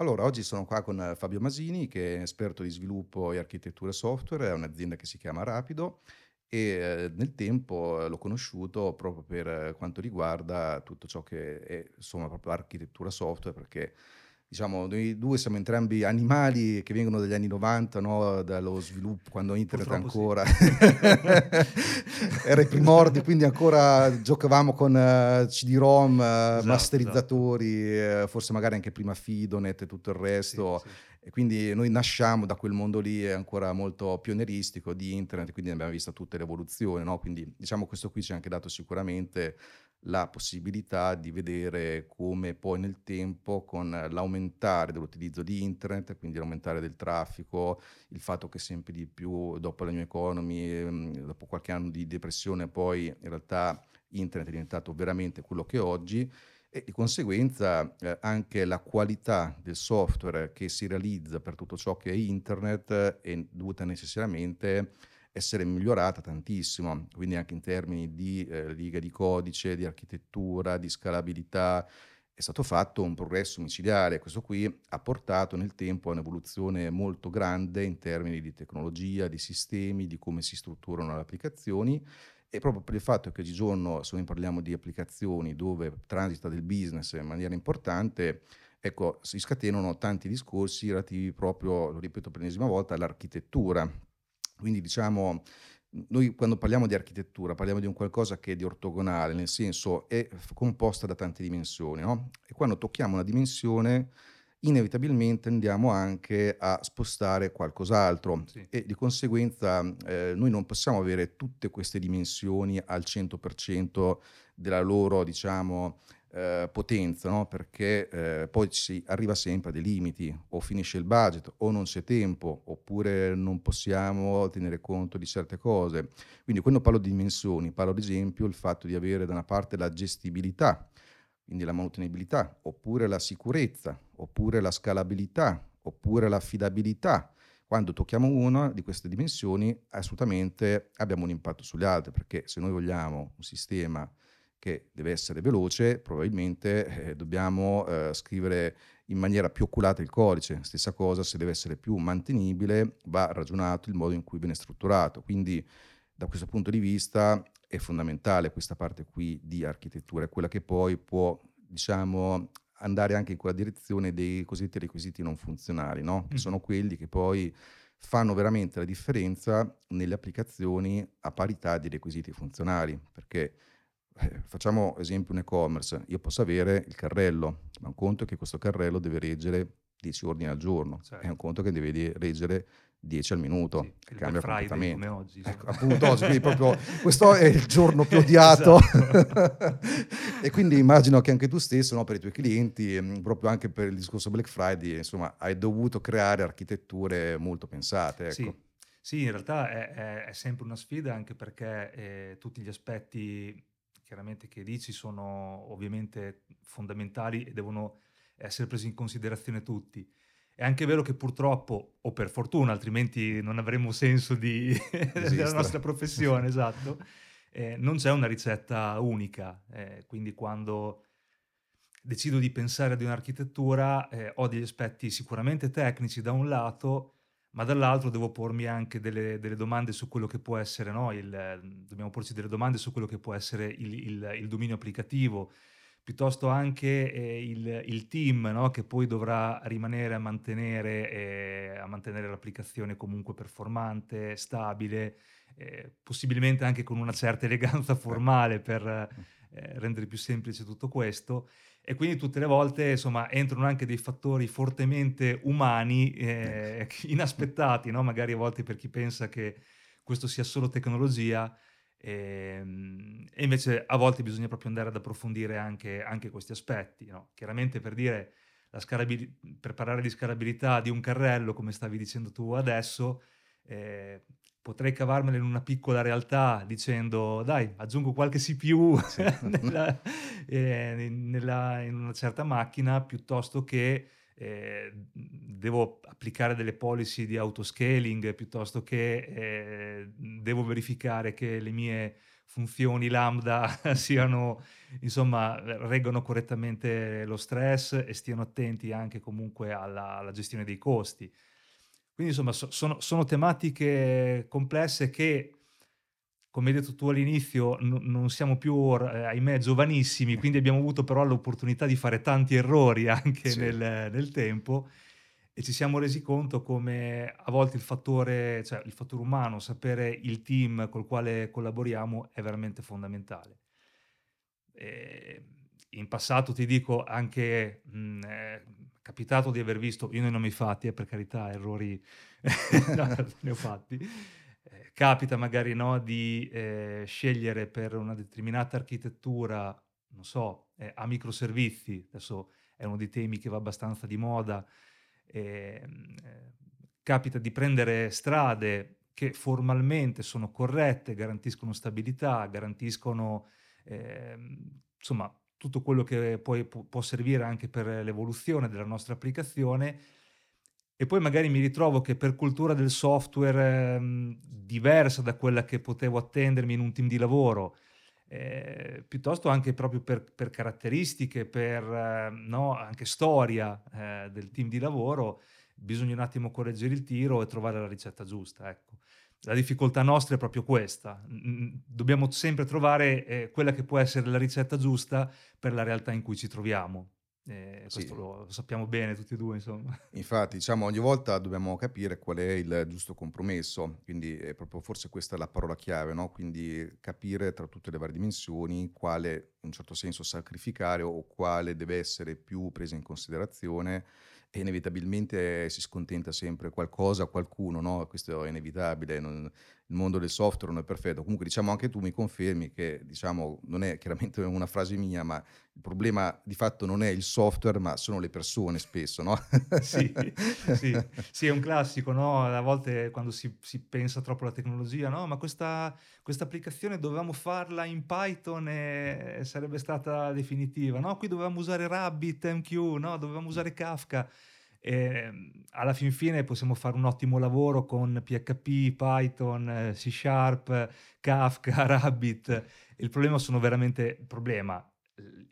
Allora, oggi sono qua con Fabio Masini, che è esperto di sviluppo e architettura software, è un'azienda che si chiama Rapido e eh, nel tempo eh, l'ho conosciuto proprio per eh, quanto riguarda tutto ciò che è insomma proprio architettura software, perché diciamo, noi due siamo entrambi animali che vengono dagli anni 90, no? dallo sviluppo, quando internet Purtroppo ancora sì. era ai primordi, quindi ancora giocavamo con uh, CD-ROM, uh, Esatto, masterizzatori, eh, forse magari anche prima Fidonet e tutto il Sì, resto. sì. E quindi noi nasciamo da quel mondo lì ancora molto pionieristico di internet, quindi abbiamo vista tutte le evoluzioni, no? Quindi diciamo questo qui ci ha anche dato sicuramente la possibilità di vedere come poi nel tempo con l'aumentare dell'utilizzo di internet, quindi l'aumentare del traffico, il fatto che sempre di più dopo la new economy, ehm, dopo qualche anno di depressione, poi in realtà internet è diventato veramente quello che è oggi e di conseguenza eh, anche la qualità del software che si realizza per tutto ciò che è internet è dovuta necessariamente essere migliorata tantissimo, quindi anche in termini di eh, riga di codice, di architettura, di scalabilità, è stato fatto un progresso micidiale. Questo qui ha portato nel tempo a un'evoluzione molto grande in termini di tecnologia, di sistemi, di come si strutturano le applicazioni e proprio per il fatto che oggigiorno, se noi parliamo di applicazioni dove transita del business in maniera importante, ecco, si scatenano tanti discorsi relativi proprio, lo ripeto per l'ennesima volta, all'architettura. Quindi diciamo, noi quando parliamo di architettura parliamo di un qualcosa che è di ortogonale, nel senso è composta da tante dimensioni, no? E quando tocchiamo una dimensione, inevitabilmente andiamo anche a spostare qualcos'altro Sì. e di conseguenza eh, noi non possiamo avere tutte queste dimensioni al 100% della loro, diciamo, eh, potenza, no? Perché eh, poi si arriva sempre a dei limiti, o finisce il budget, o non c'è tempo, oppure non possiamo tenere conto di certe cose. Quindi quando parlo di dimensioni, parlo ad esempio del fatto di avere da una parte la gestibilità, quindi la manutenibilità, oppure la sicurezza, oppure la scalabilità, oppure l'affidabilità. Quando tocchiamo una di queste dimensioni, assolutamente abbiamo un impatto sulle altre, perché se noi vogliamo un sistema che deve essere veloce, probabilmente eh, dobbiamo eh, scrivere in maniera più oculata il codice. Stessa cosa, se deve essere più mantenibile, va ragionato il modo in cui viene strutturato. Quindi da questo punto di vista è fondamentale questa parte qui di architettura, è quella che poi può, diciamo, andare anche in quella direzione dei cosiddetti requisiti non funzionali, no? che Mm. sono quelli che poi fanno veramente la differenza nelle applicazioni a parità di requisiti funzionali, perché eh, facciamo esempio un e-commerce, io posso avere il carrello, ma un conto è che questo carrello deve reggere 10 ordini al giorno, Certo. è un conto che deve reggere 10 al minuto, Sì, cambia completamente. come oggi. Ecco, appunto oggi, quindi proprio questo è il giorno più odiato Esatto. e quindi immagino che anche tu stesso, no, per i tuoi clienti, ehm, proprio anche per il discorso Black Friday, insomma, hai dovuto creare architetture molto pensate, Sì, ecco. sì, in realtà è, è- è sempre una sfida anche perché eh, tutti gli aspetti chiaramente che dici sono ovviamente fondamentali e devono essere presi in considerazione tutti. È anche vero che purtroppo, o per fortuna, altrimenti non avremmo senso di- della nostra professione, esatto, eh, non c'è una ricetta unica. eh, quindi quando decido di pensare ad un'architettura, eh, ho degli aspetti sicuramente tecnici da un lato, ma dall'altro devo pormi anche delle, delle domande su quello che può essere, no? il, dobbiamo porci delle domande su quello che può essere il, il- il dominio applicativo, piuttosto anche eh, il, il team no? che poi dovrà rimanere a mantenere, eh, a mantenere l'applicazione comunque performante, stabile, eh, possibilmente anche con una certa eleganza formale per eh, rendere più semplice tutto questo. E quindi tutte le volte, insomma, entrano anche dei fattori fortemente umani, eh, inaspettati, no? Magari a volte per chi pensa che questo sia solo tecnologia, ehm, e invece a volte bisogna proprio andare ad approfondire anche, anche questi aspetti, no? Chiaramente per dire, per parlare di scalabilità di un carrello, come stavi dicendo tu adesso, eh, potrei cavarmela in una piccola realtà dicendo dai aggiungo qualche CPU Sì. nella- eh, in- nella- in una certa macchina piuttosto che eh, devo applicare delle policy di autoscaling piuttosto che eh, devo verificare che le mie funzioni lambda siano, insomma, reggano correttamente lo stress e stiano attenti anche comunque alla, alla gestione dei costi. Quindi insomma so, sono, sono, tematiche complesse che, come hai detto tu all'inizio, n- non siamo più, eh, ahimè, giovanissimi, quindi abbiamo avuto però l'opportunità di fare tanti errori anche sì. nel, nel tempo e ci siamo resi conto come a volte il fattore, cioè il fattore umano, sapere il team col quale collaboriamo è veramente fondamentale. E in passato ti dico anche mh, è capitato di aver visto, io non ne ho fatti, eh, per carità, errori ne ho fatti. Eh, capita magari no, di eh, scegliere per una determinata architettura, non so, eh, a microservizi, adesso è uno dei temi che va abbastanza di moda, Ehm, eh, capita di prendere strade che formalmente sono corrette, garantiscono stabilità, garantiscono eh, insomma tutto quello che poi può servire anche per l'evoluzione della nostra applicazione e poi magari mi ritrovo che per cultura del software eh, diversa da quella che potevo attendermi in un team di lavoro, eh, piuttosto anche proprio per, per caratteristiche, per eh, no, anche storia eh, del team di lavoro, bisogna un attimo correggere il tiro e trovare la ricetta giusta. Ecco. La difficoltà nostra è proprio questa. Dobbiamo sempre trovare eh, quella che può essere la ricetta giusta per la realtà in cui ci troviamo. Eh, questo sì. lo, lo, sappiamo bene tutti e due, insomma. Infatti, diciamo, ogni volta dobbiamo capire qual è il giusto compromesso, quindi è proprio forse questa è la parola chiave, no? Quindi capire tra tutte le varie dimensioni quale, in un certo senso, sacrificare o quale deve essere più presa in considerazione e inevitabilmente si scontenta sempre qualcosa, qualcuno, no? Questo è inevitabile, non, il mondo del software non è perfetto. Comunque diciamo anche tu mi confermi che diciamo non è chiaramente una frase mia, ma il problema di fatto non è il software, ma sono le persone spesso, no? sì, sì, sì, è un classico, no? A volte quando si, si pensa troppo alla tecnologia, no? Ma questa, questa applicazione dovevamo farla in Python e sarebbe stata definitiva, no? Qui dovevamo usare Rabbit, MQ, no? Dovevamo usare Kafka. E ehm, alla fin fine possiamo fare un ottimo lavoro con PHP, Python, C Sharp, Kafka, Rabbit. Il problema sono veramente il problema.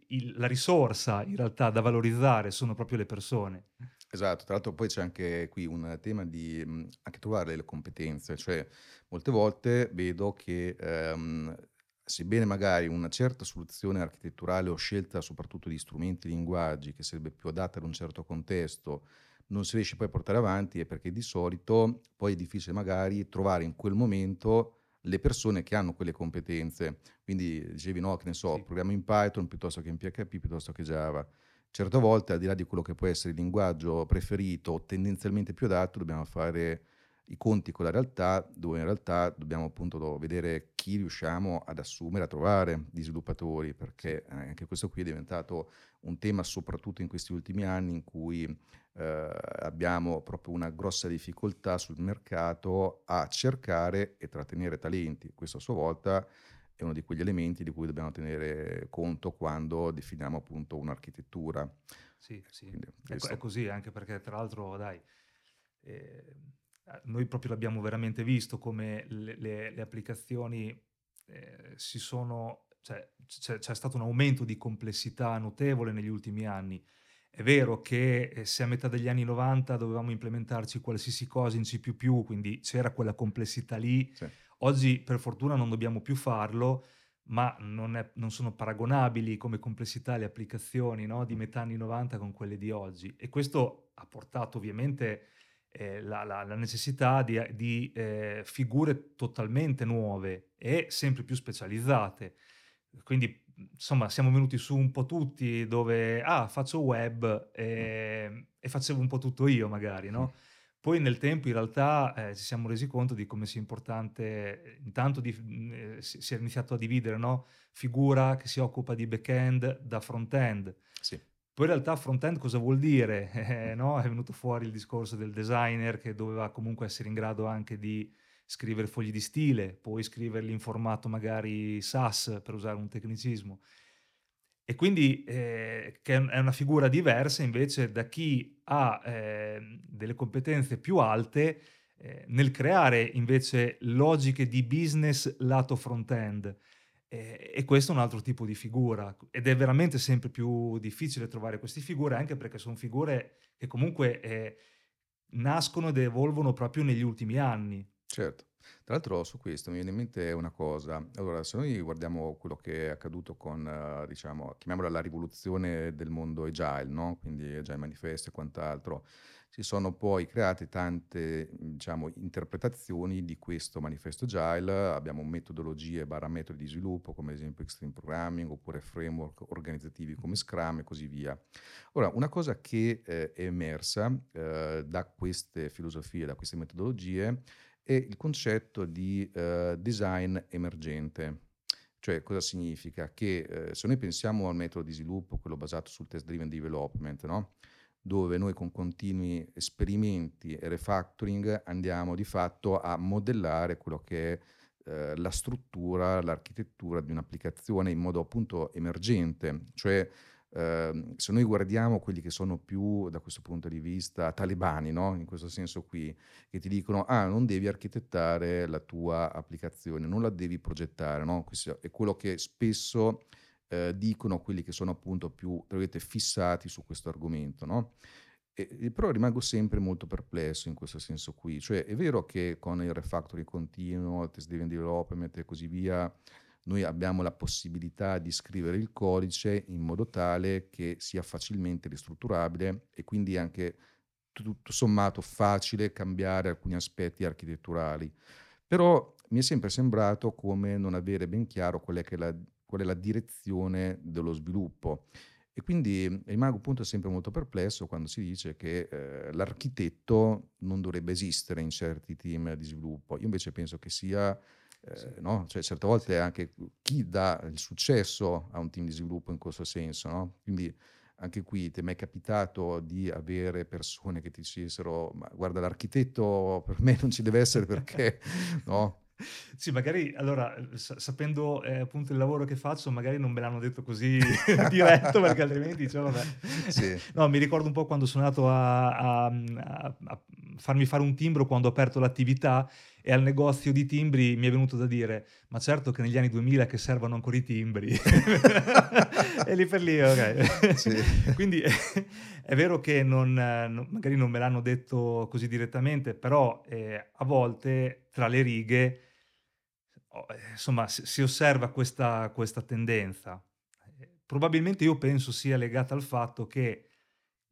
Il, la risorsa in realtà da valorizzare sono proprio le persone. Esatto, tra l'altro poi c'è anche qui un tema di anche trovare le competenze, cioè molte volte vedo che ehm, sebbene magari una certa soluzione architetturale o scelta soprattutto di strumenti e linguaggi che sarebbe più adatta ad un certo contesto, non si riesce poi a portare avanti è perché di solito poi è difficile magari trovare in quel momento le persone che hanno quelle competenze. Quindi dicevi no, che ne so, sì. programma in Python piuttosto che in PHP piuttosto che Java. Certe volte, al di là di quello che può essere il linguaggio preferito o tendenzialmente più adatto, dobbiamo fare i conti con la realtà, dove in realtà dobbiamo appunto vedere chi riusciamo ad assumere, a trovare di sviluppatori, perché eh, anche questo qui è diventato un tema soprattutto in questi ultimi anni in cui eh, abbiamo proprio una grossa difficoltà sul mercato a cercare e trattenere talenti. Questo a sua volta è uno di quegli elementi di cui dobbiamo tenere conto quando definiamo appunto un'architettura. Sì, sì. È, è, così, anche perché tra l'altro, dai, eh, noi proprio l'abbiamo veramente visto come le, le, le applicazioni eh, si sono, cioè, c'è, c'è, stato un aumento di complessità notevole negli ultimi anni. È vero che eh, se a metà degli anni 90 dovevamo implementarci qualsiasi cosa in C++, quindi c'era quella complessità lì, sì. oggi per fortuna non dobbiamo più farlo, ma non, è, non sono paragonabili come complessità le applicazioni no, di metà anni 90 con quelle di oggi. E questo ha portato ovviamente eh, la, la, la, necessità di, di eh, figure totalmente nuove e sempre più specializzate. Quindi, insomma, siamo venuti su un po' tutti dove, ah, faccio web e, e facevo un po' tutto io magari, no? Poi nel tempo in realtà eh, ci siamo resi conto di come sia importante, intanto di, eh, si, si, è iniziato a dividere, no? Figura che si occupa di back-end da front-end. Sì. Poi in realtà front-end cosa vuol dire? Eh, no? È venuto fuori il discorso del designer che doveva comunque essere in grado anche di scrivere fogli di stile, poi scriverli in formato magari SAS per usare un tecnicismo. E quindi eh, che è una figura diversa invece da chi ha eh, delle competenze più alte eh, nel creare invece logiche di business lato front-end E, questo è un altro tipo di figura ed è veramente sempre più difficile trovare queste figure anche perché sono figure che comunque eh, nascono ed evolvono proprio negli ultimi anni. Certo. Tra l'altro su questo mi viene in mente una cosa. Allora, se noi guardiamo quello che è accaduto con, eh, diciamo, chiamiamola la rivoluzione del mondo agile, no? Quindi Agile Manifesto e quant'altro, si sono poi create tante, diciamo, interpretazioni di questo manifesto agile. Abbiamo metodologie barra metodi di sviluppo, come ad esempio Extreme Programming, oppure framework organizzativi come Scrum e così via. Ora, una cosa che eh, è emersa eh, da queste filosofie, da queste metodologie, è il concetto di eh, design emergente. Cioè, cosa significa? Che eh, se noi pensiamo al metodo di sviluppo, quello basato sul test driven development, no? Dove noi con continui esperimenti e refactoring andiamo di fatto a modellare quello che è eh, la struttura, l'architettura di un'applicazione in modo appunto emergente, cioè Ehm, se noi guardiamo quelli che sono più da questo punto di vista talebani, no? in questo senso qui, che ti dicono ah non devi architettare la tua applicazione, non la devi progettare, no? questo è quello che spesso eh, dicono quelli che sono appunto più fissati su questo argomento. No? E, però rimango sempre molto perplesso in questo senso qui, cioè è vero che con il refactoring continuo, test driven development e così via, noi abbiamo la possibilità di scrivere il codice in modo tale che sia facilmente ristrutturabile e quindi anche tutto sommato facile cambiare alcuni aspetti architetturali. Però mi è sempre sembrato come non avere ben chiaro qual è, la, qual è la direzione dello sviluppo. E quindi rimango appunto sempre molto perplesso quando si dice che eh, l'architetto non dovrebbe esistere in certi team di sviluppo. Io invece penso che sia sì. Eh, no? cioè, certe volte è anche chi dà il successo a un team di sviluppo in questo senso. No? Quindi anche qui ti è mai capitato di avere persone che ti dicessero ma guarda l'architetto per me non ci deve essere perché no? Sì, magari allora, sapendo eh, appunto il lavoro che faccio, magari non me l'hanno detto così diretto, perché altrimenti dicevo, vabbè. Sì. No, mi ricordo un po' quando sono andato a, a, a, a farmi fare un timbro quando ho aperto l'attività e al negozio di timbri mi è venuto da dire, ma certo che negli anni 2000 che servono ancora i timbri. e lì per lì, ok. Sì. Quindi è vero che non, magari non me l'hanno detto così direttamente, però eh, a volte tra le righe, oh, insomma, si osserva questa, questa tendenza. Probabilmente io penso sia legata al fatto che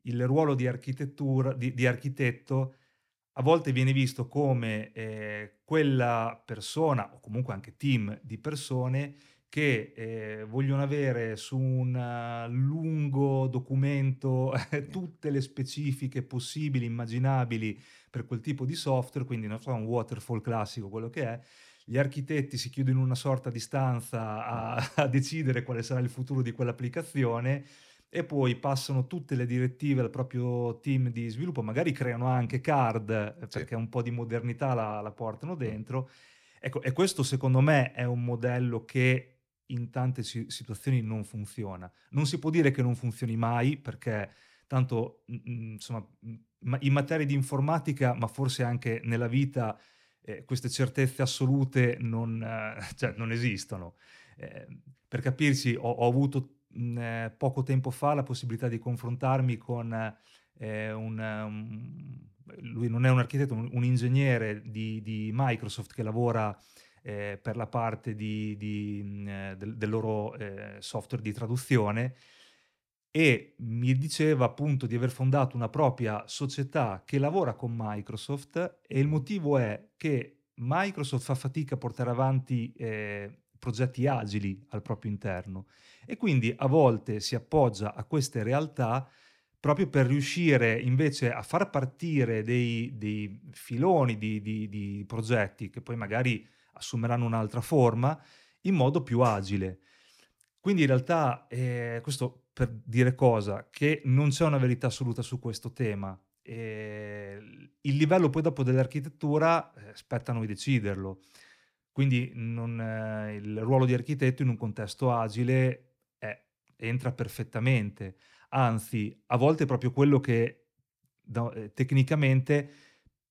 il ruolo di architettura, di, di architetto, a volte viene visto come eh, quella persona, o comunque anche team di persone, che eh, vogliono avere su un uh, lungo documento tutte le specifiche possibili, immaginabili per quel tipo di software, quindi non so, un waterfall classico, quello che è, gli architetti si chiudono in una sorta di stanza a, a decidere quale sarà il futuro di quell'applicazione e poi passano tutte le direttive al proprio team di sviluppo, magari creano anche card eh, sì. perché un po' di modernità la, la portano dentro. Ecco, e questo secondo me è un modello che in tante situazioni non funziona. Non si può dire che non funzioni mai perché tanto insomma in materia di informatica, ma forse anche nella vita, eh, queste certezze assolute non, eh, cioè, non esistono. Eh, per capirci, ho, ho avuto mh, eh, poco tempo fa la possibilità di confrontarmi con eh, un, um, lui non è un architetto, un, un ingegnere di, di, Microsoft che lavora eh, per la parte di, di, mh, del, del, loro software di traduzione e mi diceva appunto di aver fondato una propria società che lavora con Microsoft e il motivo è che Microsoft fa fatica a portare avanti eh, progetti agili al proprio interno e quindi a volte si appoggia a queste realtà proprio per riuscire invece a far partire dei, dei filoni di, di, di, progetti che poi magari assumeranno un'altra forma in modo più agile. Quindi in realtà, eh, questo per dire cosa? Che non c'è una verità assoluta su questo tema. Eh, il livello poi dopo dell'architettura eh, spetta a noi deciderlo. Quindi non, eh, il ruolo di architetto in un contesto agile è, entra perfettamente, anzi a volte è proprio quello che da, eh, tecnicamente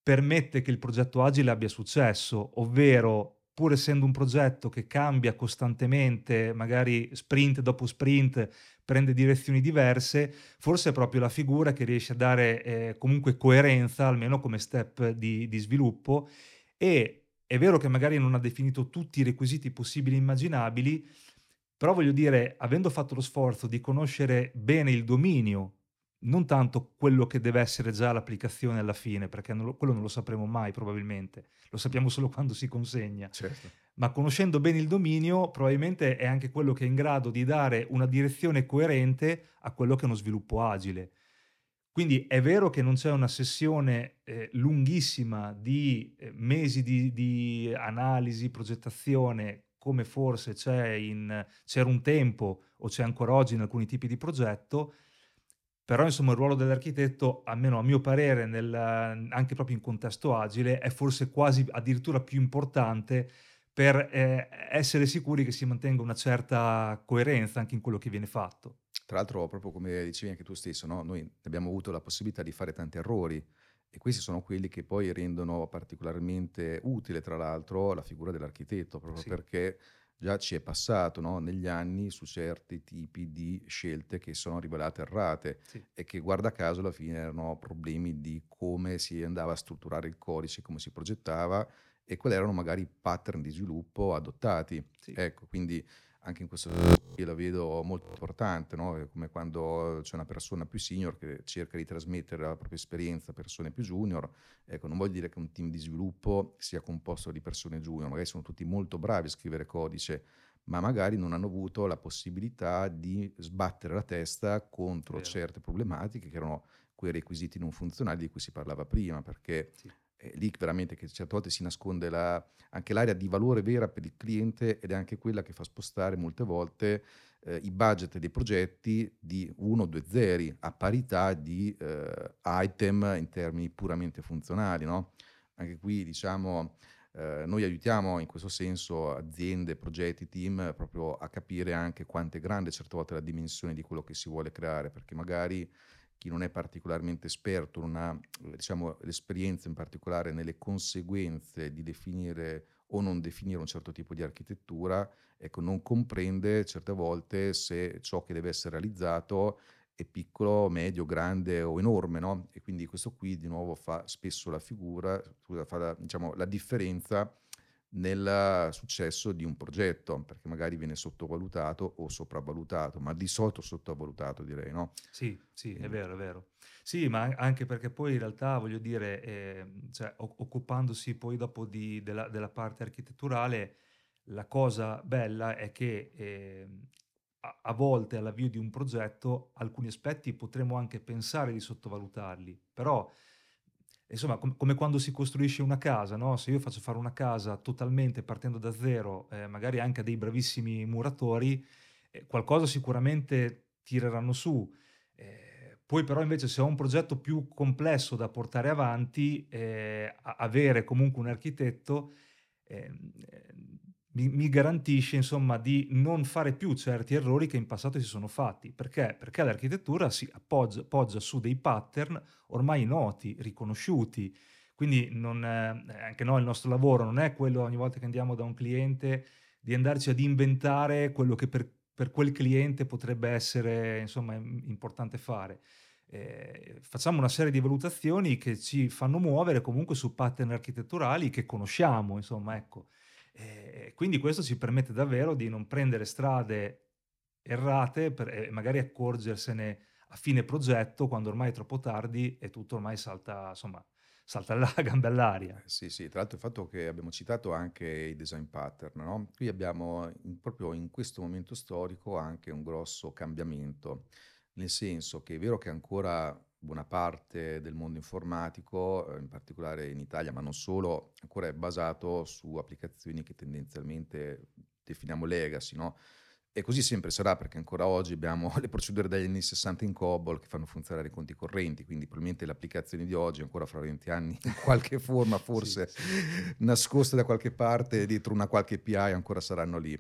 permette che il progetto agile abbia successo, ovvero pur essendo un progetto che cambia costantemente, magari sprint dopo sprint, prende direzioni diverse, forse è proprio la figura che riesce a dare eh, comunque coerenza, almeno come step di, di sviluppo. E è vero che magari non ha definito tutti i requisiti possibili e immaginabili, però voglio dire, avendo fatto lo sforzo di conoscere bene il dominio non tanto quello che deve essere già l'applicazione alla fine, perché non lo, quello non lo sapremo mai probabilmente, lo sappiamo solo quando si consegna. Certo. Ma conoscendo bene il dominio, probabilmente è anche quello che è in grado di dare una direzione coerente a quello che è uno sviluppo agile. Quindi è vero che non c'è una sessione eh, lunghissima di eh, mesi di, di, analisi, progettazione, come forse c'è in, c'era un tempo o c'è ancora oggi in alcuni tipi di progetto, però insomma il ruolo dell'architetto, almeno a mio parere, nel, anche proprio in contesto agile, è forse quasi addirittura più importante per eh, essere sicuri che si mantenga una certa coerenza anche in quello che viene fatto. Tra l'altro, proprio come dicevi anche tu stesso, no? noi abbiamo avuto la possibilità di fare tanti errori e questi sono quelli che poi rendono particolarmente utile, tra l'altro, la figura dell'architetto, proprio sì. perché già ci è passato no? negli anni su certi tipi di scelte che sono rivelate errate sì. e che guarda caso alla fine erano problemi di come si andava a strutturare il codice, come si progettava e quali erano magari i pattern di sviluppo adottati. Sì. Ecco, quindi anche in questo io la vedo molto importante, no? come quando c'è una persona più senior che cerca di trasmettere la propria esperienza a persone più junior. Ecco, non voglio dire che un team di sviluppo sia composto di persone junior, magari sono tutti molto bravi a scrivere codice, ma magari non hanno avuto la possibilità di sbattere la testa contro Vero. certe problematiche che erano quei requisiti non funzionali di cui si parlava prima, perché sì è lì veramente che certe volte si nasconde la, anche l'area di valore vera per il cliente ed è anche quella che fa spostare molte volte eh, i budget dei progetti di uno o due zeri a parità di eh, item in termini puramente funzionali. No? Anche qui diciamo eh, noi aiutiamo in questo senso aziende, progetti, team proprio a capire anche quanto è grande certe volte la dimensione di quello che si vuole creare perché magari chi non è particolarmente esperto, non ha diciamo, l'esperienza in particolare nelle conseguenze di definire o non definire un certo tipo di architettura, ecco, non comprende certe volte se ciò che deve essere realizzato è piccolo, medio, grande o enorme, no? E quindi questo qui di nuovo fa spesso la figura, fa la, diciamo, la differenza nel successo di un progetto, perché magari viene sottovalutato o sopravvalutato, ma di solito sottovalutato direi, no? Sì, sì, è vero, è vero. Sì, ma anche perché poi in realtà, voglio dire, eh, cioè, occupandosi poi dopo di, della, della, parte architetturale, la cosa bella è che eh, a, a volte all'avvio di un progetto alcuni aspetti potremmo anche pensare di sottovalutarli, però insomma, com- come quando si costruisce una casa, no? Se io faccio fare una casa totalmente partendo da zero, eh, magari anche a dei bravissimi muratori, eh, qualcosa sicuramente tireranno su. Eh, poi però invece se ho un progetto più complesso da portare avanti, eh, avere comunque un architetto ehm, mi, mi, garantisce insomma di non fare più certi errori che in passato si sono fatti. Perché? Perché l'architettura si appoggia, appoggia su dei pattern ormai noti, riconosciuti. Quindi non, eh, anche noi il nostro lavoro non è quello ogni volta che andiamo da un cliente di andarci ad inventare quello che per, per quel cliente potrebbe essere insomma importante fare. Eh, facciamo una serie di valutazioni che ci fanno muovere comunque su pattern architetturali che conosciamo, insomma, ecco. E quindi questo ci permette davvero di non prendere strade errate per, e magari accorgersene a fine progetto quando ormai è troppo tardi e tutto ormai salta, insomma, salta la gambe all'aria. Eh, sì, sì, tra l'altro il fatto che abbiamo citato anche i design pattern, no? qui abbiamo in, proprio in questo momento storico anche un grosso cambiamento, nel senso che è vero che ancora buona parte del mondo informatico, eh, in particolare in Italia, ma non solo, ancora è basato su applicazioni che tendenzialmente definiamo legacy, no? E così sempre sarà perché ancora oggi abbiamo le procedure dagli anni 60 in COBOL che fanno funzionare i conti correnti, quindi probabilmente le applicazioni di oggi ancora fra 20 anni in qualche forma forse sì, sì. nascoste da qualche parte dietro una qualche API ancora saranno lì.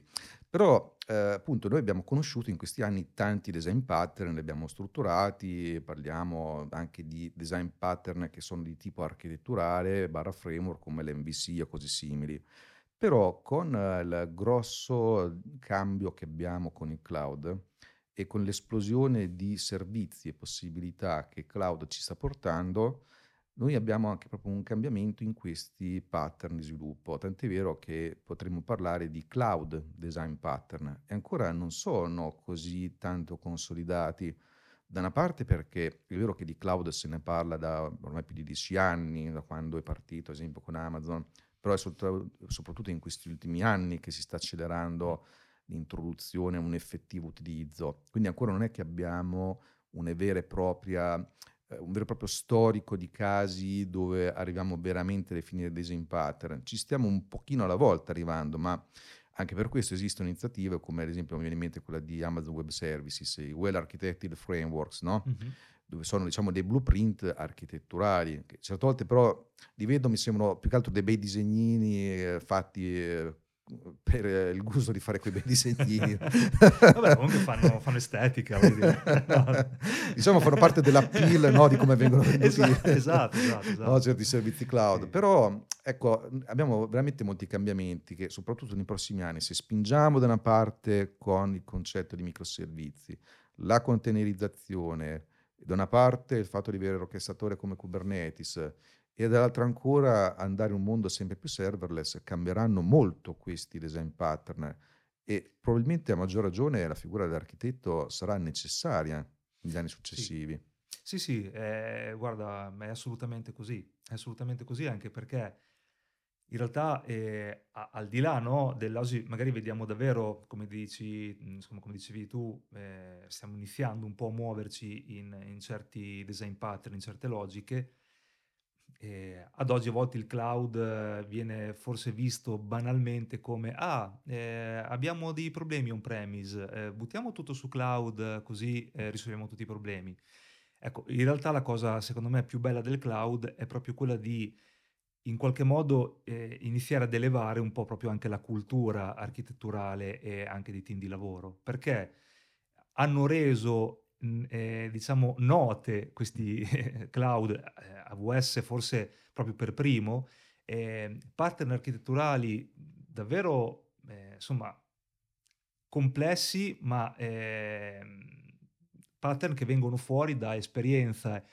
Però eh, appunto noi abbiamo conosciuto in questi anni tanti design pattern, li abbiamo strutturati, parliamo anche di design pattern che sono di tipo architetturale, barra framework come l'MVC o cose simili. Però con eh, il grosso cambio che abbiamo con il cloud e con l'esplosione di servizi e possibilità che cloud ci sta portando, noi abbiamo anche proprio un cambiamento in questi pattern di sviluppo, tant'è vero che potremmo parlare di cloud design pattern e ancora non sono così tanto consolidati. Da una parte perché è vero che di cloud se ne parla da ormai più di dieci anni, da quando è partito ad esempio con Amazon, però è soprattutto in questi ultimi anni che si sta accelerando l'introduzione, un effettivo utilizzo. Quindi ancora non è che abbiamo una vera e propria, un vero e proprio storico di casi dove arriviamo veramente a definire design pattern. Ci stiamo un pochino alla volta arrivando, ma anche per questo esistono iniziative come ad esempio mi viene in mente quella di Amazon Web Services, i Well Architected Frameworks, no? Mm-hmm. dove sono diciamo, dei blueprint architetturali, che certe volte però li vedo, mi sembrano più che altro dei bei disegnini eh, fatti eh, per il gusto di fare quei bei disegnini. Vabbè, comunque fanno, fanno estetica, no. diciamo fanno parte della pill no, di come vengono venduti esatto, esatto, esatto, esatto. No, certi servizi cloud. Sì. Però ecco, abbiamo veramente molti cambiamenti che soprattutto nei prossimi anni, se spingiamo da una parte con il concetto di microservizi, la containerizzazione, da una parte il fatto di avere l'orchestratore come Kubernetes, e dall'altra ancora andare in un mondo sempre più serverless, cambieranno molto questi design pattern e probabilmente a maggior ragione la figura dell'architetto sarà necessaria negli anni successivi. Sì, sì, sì eh, guarda, è assolutamente così, è assolutamente così anche perché in realtà eh, al di là no, dell'oggi magari vediamo davvero, come, dici, insomma, come dicevi tu, eh, stiamo iniziando un po' a muoverci in, in certi design pattern, in certe logiche, eh, ad oggi a volte il cloud eh, viene forse visto banalmente come ah, eh, abbiamo dei problemi on-premise, eh, buttiamo tutto su cloud così eh, risolviamo tutti i problemi. Ecco, in realtà la cosa secondo me più bella del cloud è proprio quella di in qualche modo eh, iniziare ad elevare un po' proprio anche la cultura architetturale e anche dei team di lavoro, perché hanno reso eh, diciamo, note questi cloud, eh, AWS forse proprio per primo, eh, pattern architetturali davvero, eh, insomma, complessi, ma ehm, pattern che vengono fuori da esperienze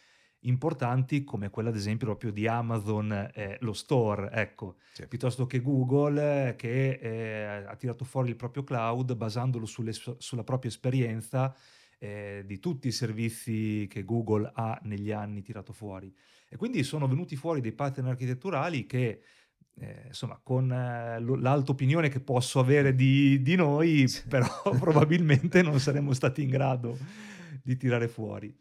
importanti come quella ad esempio proprio di Amazon, eh, lo store, ecco, sì. piuttosto che Google che eh, ha tirato fuori il proprio cloud basandolo sulle, sulla propria esperienza eh, di tutti i servizi che Google ha negli anni tirato fuori. E quindi sono venuti fuori dei pattern architetturali che, eh, insomma, con eh, l'alta opinione che posso avere di, di noi, però probabilmente non saremmo stati in grado di tirare fuori.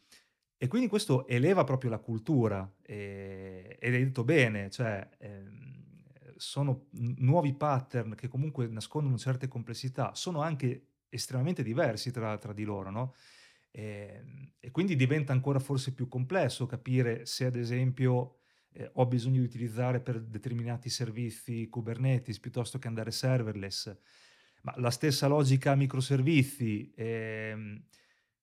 E quindi questo eleva proprio la cultura, e, ed hai detto bene, cioè ehm, sono nuovi pattern che comunque nascondono certe complessità, sono anche estremamente diversi tra, tra di loro, no? E, ehm, e, quindi diventa ancora forse più complesso capire se ad esempio eh, ho bisogno di utilizzare per determinati servizi Kubernetes piuttosto che andare serverless, ma la stessa logica microservizi, ehm,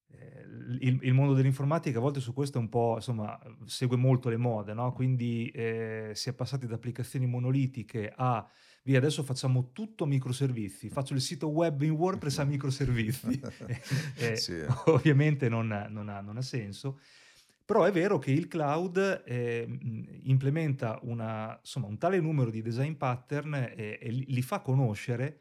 eh, il, il, mondo dell'informatica a volte su questo è un po', insomma, segue molto le mode, no? quindi eh, si è passati da applicazioni monolitiche a via adesso facciamo tutto microservizi, faccio il sito web in WordPress a microservizi. eh, sì. Ovviamente non, non, ha, non, ha, senso. Però è vero che il cloud eh, implementa una, insomma, un tale numero di design pattern e, e li fa conoscere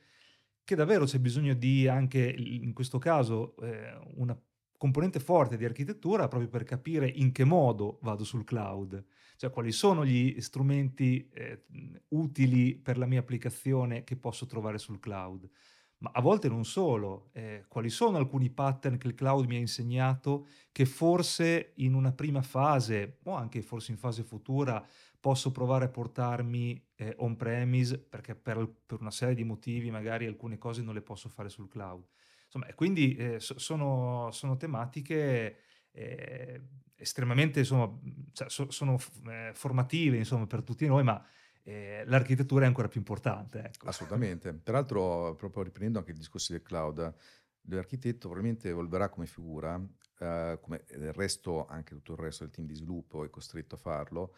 che davvero c'è bisogno di anche, in questo caso, eh, una componente forte di architettura proprio per capire in che modo vado sul cloud, cioè quali sono gli strumenti eh, utili per la mia applicazione che posso trovare sul cloud. Ma a volte non solo, eh, quali sono alcuni pattern che il cloud mi ha insegnato che forse in una prima fase o anche forse in fase futura posso provare a portarmi eh, on-premise perché per, per una serie di motivi magari alcune cose non le posso fare sul cloud. Insomma, quindi eh, sono, sono, tematiche eh, estremamente, insomma, cioè, so, sono eh, formative insomma, per tutti noi, ma eh, l'architettura è ancora più importante. Ecco. Assolutamente. Peraltro, proprio riprendendo anche i discorsi del cloud, l'architetto probabilmente evolverà come figura, eh, come del resto, anche tutto il resto del team di sviluppo è costretto a farlo,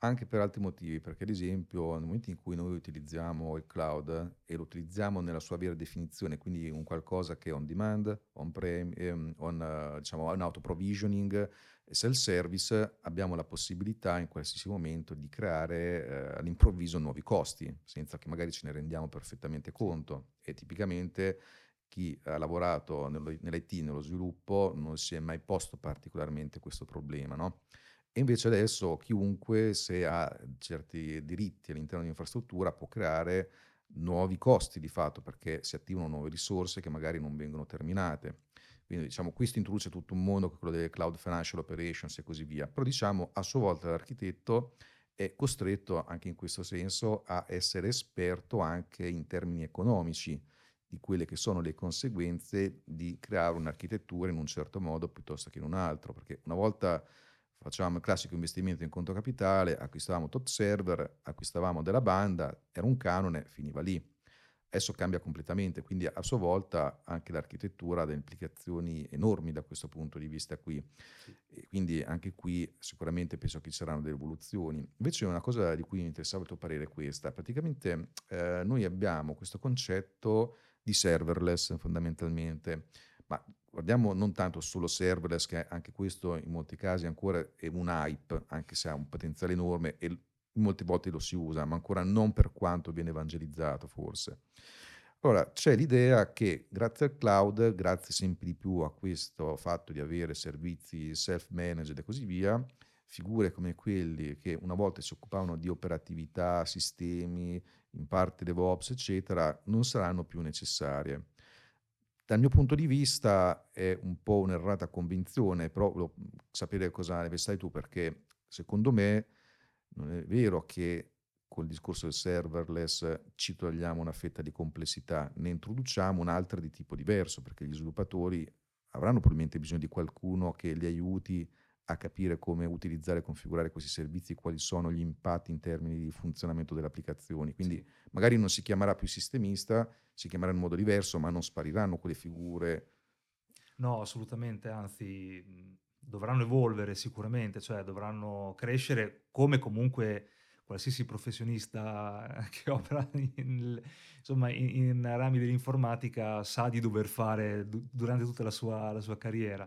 Anche per altri motivi, perché ad esempio nel momento in cui noi utilizziamo il cloud e lo utilizziamo nella sua vera definizione, quindi un qualcosa che è on demand, on prem, ehm, on, eh, diciamo, on auto provisioning e self-service, abbiamo la possibilità in qualsiasi momento di creare eh, all'improvviso nuovi costi, senza che magari ce ne rendiamo perfettamente conto. E tipicamente chi ha lavorato nell'IT, nello sviluppo, non si è mai posto particolarmente questo problema, no? E invece adesso chiunque, se ha certi diritti all'interno di un'infrastruttura, può creare nuovi costi di fatto, perché si attivano nuove risorse che magari non vengono terminate. Quindi diciamo, questo introduce tutto un mondo, quello delle cloud financial operations e così via. Però diciamo, a sua volta l'architetto è costretto anche in questo senso a essere esperto anche in termini economici di quelle che sono le conseguenze di creare un'architettura in un certo modo piuttosto che in un altro, perché una volta facevamo il classico investimento in conto capitale, acquistavamo top server, acquistavamo della banda, era un canone, finiva lì. Adesso cambia completamente, quindi a sua volta anche l'architettura ha delle implicazioni enormi da questo punto di vista qui. E quindi anche qui sicuramente penso che ci saranno delle evoluzioni. Invece una cosa di cui mi interessava il tuo parere è questa. Praticamente eh, noi abbiamo questo concetto di serverless fondamentalmente, ma guardiamo non tanto solo serverless, che anche questo in molti casi ancora è un hype, anche se ha un potenziale enorme e molte volte lo si usa, ma ancora non per quanto viene evangelizzato forse. Allora, c'è l'idea che grazie al cloud, grazie sempre di più a questo fatto di avere servizi self-managed e così via, figure come quelli che una volta si occupavano di operatività, sistemi, in parte DevOps, eccetera, non saranno più necessarie. Dal mio punto di vista è un po' un'errata convinzione, però volevo sapere cosa ne pensavi tu, perché secondo me non è vero che col discorso del serverless ci togliamo una fetta di complessità, ne introduciamo un'altra di tipo diverso, perché gli sviluppatori avranno probabilmente bisogno di qualcuno che li aiuti a capire come utilizzare e configurare questi servizi, quali sono gli impatti in termini di funzionamento delle applicazioni. Quindi sì. magari non si chiamerà più sistemista, si chiamerà in modo diverso, ma non spariranno quelle figure. No, assolutamente, anzi dovranno evolvere sicuramente, cioè dovranno crescere come comunque qualsiasi professionista che opera in, insomma, in, in rami dell'informatica sa di dover fare durante tutta la sua, la sua carriera.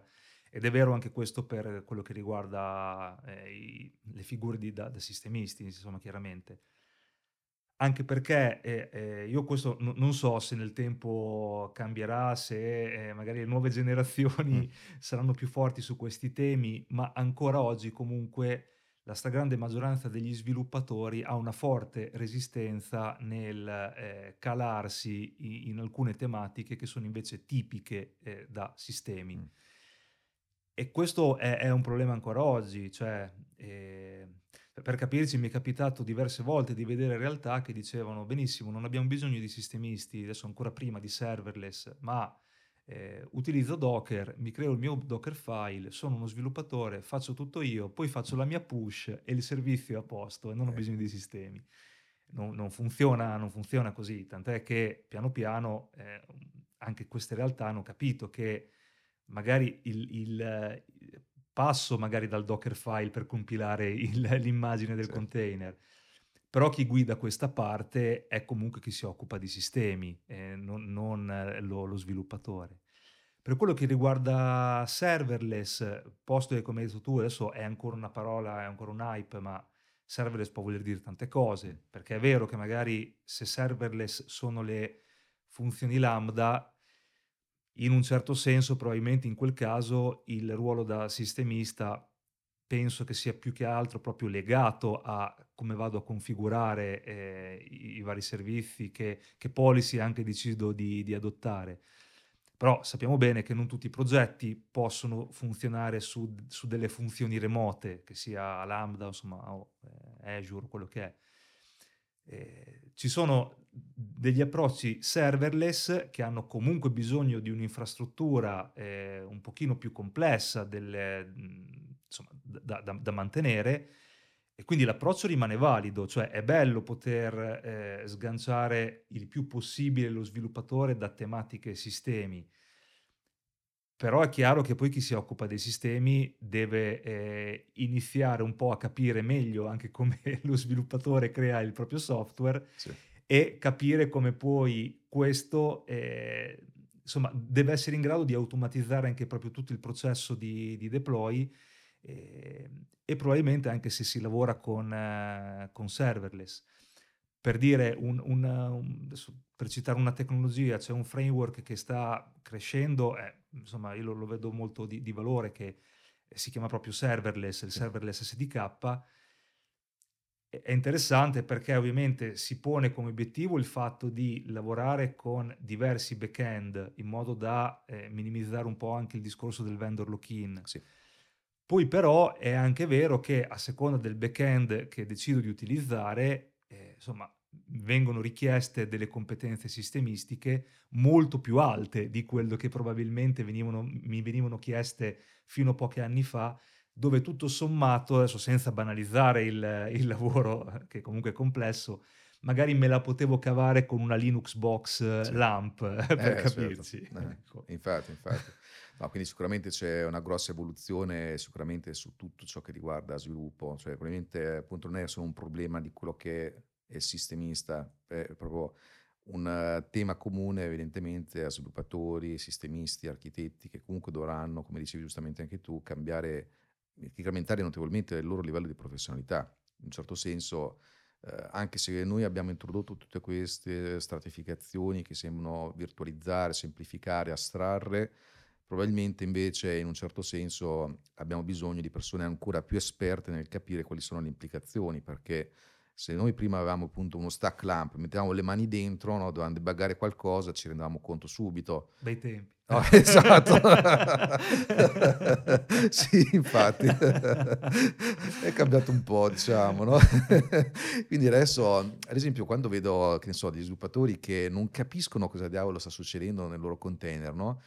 Ed è vero anche questo per quello che riguarda eh, i, le figure di, da, da, sistemisti, insomma, chiaramente. Anche perché eh, eh, io questo n- non so se nel tempo cambierà, se eh, magari le nuove generazioni mm. saranno più forti su questi temi, ma ancora oggi comunque la stragrande maggioranza degli sviluppatori ha una forte resistenza nel eh, calarsi in, in, alcune tematiche che sono invece tipiche eh, da sistemi. Mm. E questo è, è un problema ancora oggi, cioè, eh, per capirci mi è capitato diverse volte di vedere realtà che dicevano benissimo, non abbiamo bisogno di sistemisti, adesso ancora prima di serverless, ma eh, utilizzo Docker, mi creo il mio Docker file, sono uno sviluppatore, faccio tutto io, poi faccio la mia push e il servizio è a posto e non ho bisogno di sistemi. Non, non, funziona, non funziona così, tant'è che piano piano eh, anche queste realtà hanno capito che magari il, il, passo magari dal Dockerfile per compilare il, l'immagine del sì. container, però chi guida questa parte è comunque chi si occupa di sistemi, eh, non, non lo, lo, sviluppatore. Per quello che riguarda serverless, posto che come hai detto tu adesso è ancora una parola, è ancora un hype, ma serverless può voler dire tante cose, perché è vero che magari se serverless sono le funzioni lambda, in un certo senso, probabilmente in quel caso, il ruolo da sistemista penso che sia più che altro proprio legato a come vado a configurare eh, i, vari servizi, che, che policy anche decido di, di, adottare. Però sappiamo bene che non tutti i progetti possono funzionare su, su delle funzioni remote, che sia Lambda, insomma, o eh, Azure, quello che è. Eh, ci sono degli approcci serverless che hanno comunque bisogno di un'infrastruttura eh, un pochino più complessa delle, insomma, da, da, da, mantenere e quindi l'approccio rimane valido, cioè è bello poter eh, sganciare il più possibile lo sviluppatore da tematiche e sistemi, però è chiaro che poi chi si occupa dei sistemi deve eh, iniziare un po' a capire meglio anche come lo sviluppatore crea il proprio software Sì. e capire come poi questo eh, insomma deve essere in grado di automatizzare anche proprio tutto il processo di, di deploy eh, e probabilmente anche se si lavora con, eh, con serverless. Per dire un, un, un- per citare una tecnologia, c'è un framework che sta crescendo, eh, insomma io lo, lo vedo molto di, di valore, che si chiama proprio serverless, il serverless SDK. È è interessante perché ovviamente si pone come obiettivo il fatto di lavorare con diversi back-end in modo da eh, minimizzare un po' anche il discorso del vendor lock-in. Sì. Poi però è anche vero che a seconda del back-end che decido di utilizzare, eh, insomma, vengono richieste delle competenze sistemistiche molto più alte di quello che probabilmente venivano- mi venivano chieste fino a pochi anni fa, dove tutto sommato, adesso senza banalizzare il, il lavoro, eh, che comunque è complesso, magari me la potevo cavare con una Linux box eh, Sì. LAMP, eh, per Eh, certo. capirci. Eh, Ecco. infatti, infatti. No, quindi sicuramente c'è una grossa evoluzione sicuramente su tutto ciò che riguarda sviluppo, cioè probabilmente appunto non è solo un problema di quello che il sistemista, è proprio un eh, tema comune evidentemente a sviluppatori, sistemisti, architetti che comunque dovranno, come dicevi giustamente anche tu, cambiare, incrementare notevolmente il loro livello di professionalità. In un certo senso, eh, anche se noi abbiamo introdotto tutte queste stratificazioni che sembrano virtualizzare, semplificare, astrarre, probabilmente invece in un certo senso abbiamo bisogno di persone ancora più esperte nel capire quali sono le implicazioni, perché se noi prima avevamo appunto uno stack lamp, mettevamo le mani dentro, no, dovevamo debuggare qualcosa, ci rendevamo conto subito. Bei tempi. No, esatto. sì, infatti. È cambiato un po', diciamo, no? Quindi adesso, ad esempio, quando vedo, che ne so, degli sviluppatori che non capiscono cosa diavolo sta succedendo nel loro container, no?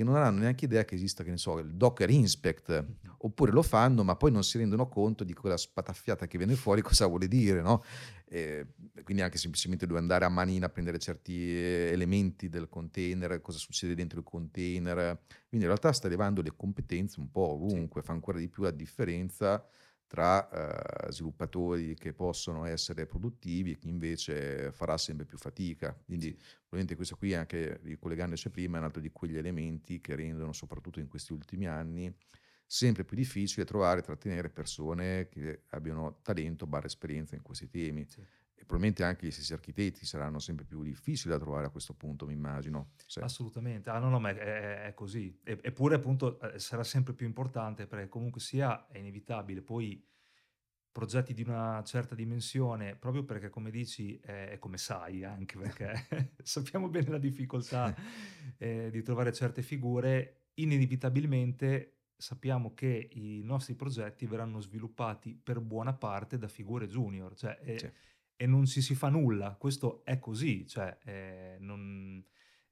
Che non hanno neanche idea che esista, che ne so, il Docker Inspect, oppure lo fanno, ma poi non si rendono conto di quella spataffiata che viene fuori, cosa vuole dire, no? E quindi anche semplicemente dove andare a manina a prendere certi eh, elementi del container, cosa succede dentro il container. Quindi in realtà sta elevando le competenze un po' ovunque, fa ancora di più la differenza tra eh, sviluppatori che possono essere produttivi e chi invece farà sempre più fatica. Quindi probabilmente questo qui, anche ricollegandoci prima, è un altro di quegli elementi che rendono, soprattutto in questi ultimi anni, sempre più difficile trovare e trattenere persone che abbiano talento barra esperienza in questi temi. Sì. E probabilmente anche gli stessi architetti saranno sempre più difficili da trovare a questo punto, mi immagino. Sì. Assolutamente, ah no, no, ma è, è- così. E- eppure appunto eh, sarà sempre più importante perché comunque sia è inevitabile. Poi progetti di una certa dimensione, proprio perché come dici è, è come sai anche perché sappiamo bene la difficoltà eh, di trovare certe figure, inevitabilmente sappiamo che i nostri progetti verranno sviluppati per buona parte da figure junior, cioè, e, Sì. E non ci si fa nulla, questo è così, cioè, eh, non-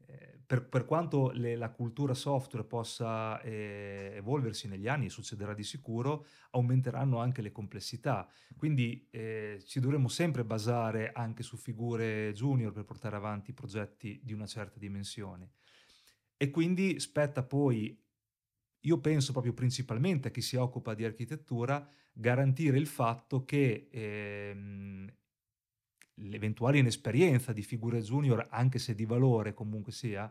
eh, per, per quanto le- la cultura software possa eh, evolversi negli anni, succederà di sicuro, aumenteranno anche le complessità. Quindi eh, ci dovremo sempre basare anche su figure junior per portare avanti progetti di una certa dimensione. E quindi spetta poi, io penso proprio principalmente a chi si occupa di architettura, garantire il fatto che ehm, l'eventuale inesperienza di figure junior, anche se di valore comunque sia,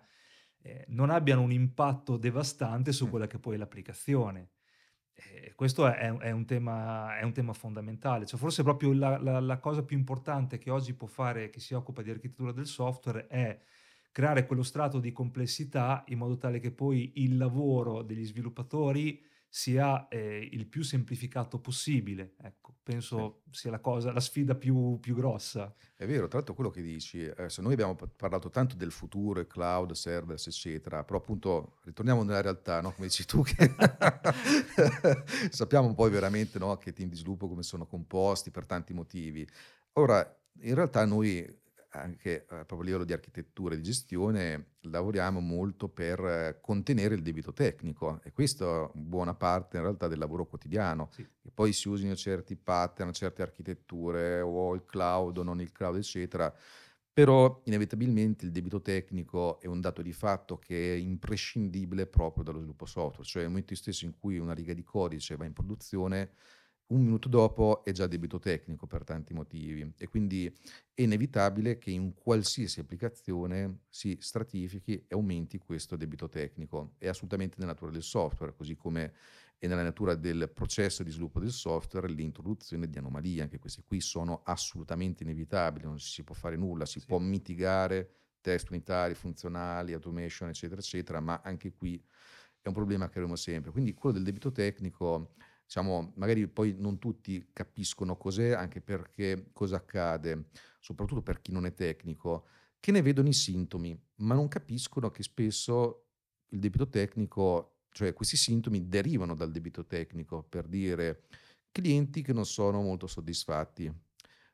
eh, non abbiano un impatto devastante su Mm. quella che poi è l'applicazione. Eh, questo è, è un tema, è un tema fondamentale, cioè forse proprio la, la- la cosa più importante che oggi può fare chi si occupa di architettura del software è creare quello strato di complessità in modo tale che poi il lavoro degli sviluppatori sia eh, il più semplificato possibile. Ecco, penso sia la cosa, la sfida più, più grossa. È vero, tra l'altro quello che dici, eh, se noi abbiamo pa- parlato tanto del futuro, cloud, serverless, eccetera, però appunto ritorniamo nella realtà, no? Come dici tu, che sappiamo poi veramente no, che team di sviluppo come sono composti per tanti motivi. Ora, in realtà noi anche eh, proprio a livello di architettura e di gestione lavoriamo molto per eh, contenere il debito tecnico e questo è buona parte in realtà del lavoro quotidiano. Sì. che poi si usino certi pattern, certe architetture o il cloud o non il cloud eccetera. Però inevitabilmente il debito tecnico è un dato di fatto che è imprescindibile proprio dallo sviluppo software, cioè nel momento stesso in cui una riga di codice va in produzione, un minuto dopo è già debito tecnico per tanti motivi e quindi è inevitabile che in qualsiasi applicazione si stratifichi e aumenti questo debito tecnico. È assolutamente nella natura del software, così come e nella natura del processo di sviluppo del software l'introduzione di anomalie, anche queste qui sono assolutamente inevitabili, non si può fare nulla, si sì. può mitigare test unitari, funzionali, automation, eccetera, eccetera, ma anche qui è un problema che avremo sempre. Quindi quello del debito tecnico, diciamo, magari poi non tutti capiscono cos'è, anche perché cosa accade, soprattutto per chi non è tecnico, che ne vedono i sintomi, ma non capiscono che spesso il debito tecnico cioè questi sintomi derivano dal debito tecnico, per dire clienti che non sono molto soddisfatti.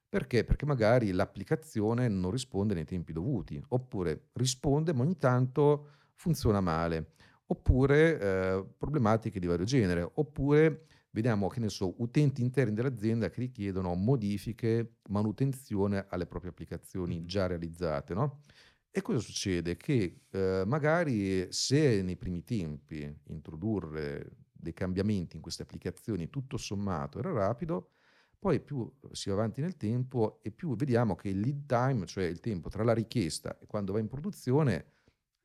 Perché? Perché magari l'applicazione non risponde nei tempi dovuti, oppure risponde ma ogni tanto funziona male, oppure eh, problematiche di vario genere, oppure vediamo che ne so, utenti interni dell'azienda che richiedono modifiche, manutenzione alle proprie applicazioni già realizzate, no? E cosa succede? Che eh, magari se nei primi tempi introdurre dei cambiamenti in queste applicazioni tutto sommato era rapido, poi più si va avanti nel tempo e più vediamo che il lead time, cioè il tempo tra la richiesta e quando va in produzione,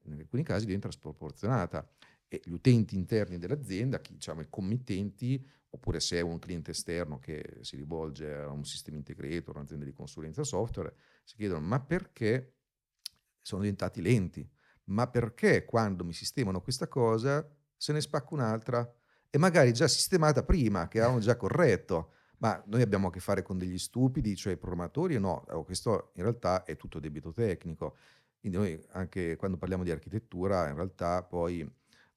in alcuni casi diventa sproporzionata e gli utenti interni dell'azienda, diciamo i committenti, oppure se è un cliente esterno che si rivolge a un sistema integrator, un'azienda di consulenza software, si chiedono ma perché sono diventati lenti. Ma perché quando mi sistemano questa cosa se ne spacca un'altra? E magari già sistemata prima, che avevamo già corretto. Ma noi abbiamo a che fare con degli stupidi, cioè i programmatori no? Oh, questo in realtà è tutto debito tecnico. Quindi noi anche quando parliamo di architettura, in realtà poi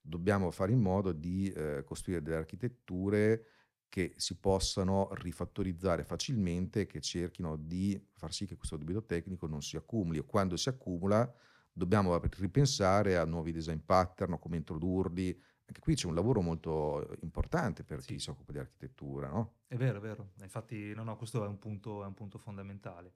dobbiamo fare in modo di eh, costruire delle architetture che si possano rifattorizzare facilmente, che cerchino di far sì che questo debito tecnico non si accumuli o quando si accumula dobbiamo ripensare a nuovi design pattern, come introdurli. Anche qui c'è un lavoro molto importante per sì. chi si occupa di architettura, no? È vero, è vero. Infatti, no, no, questo è un punto, è un punto fondamentale.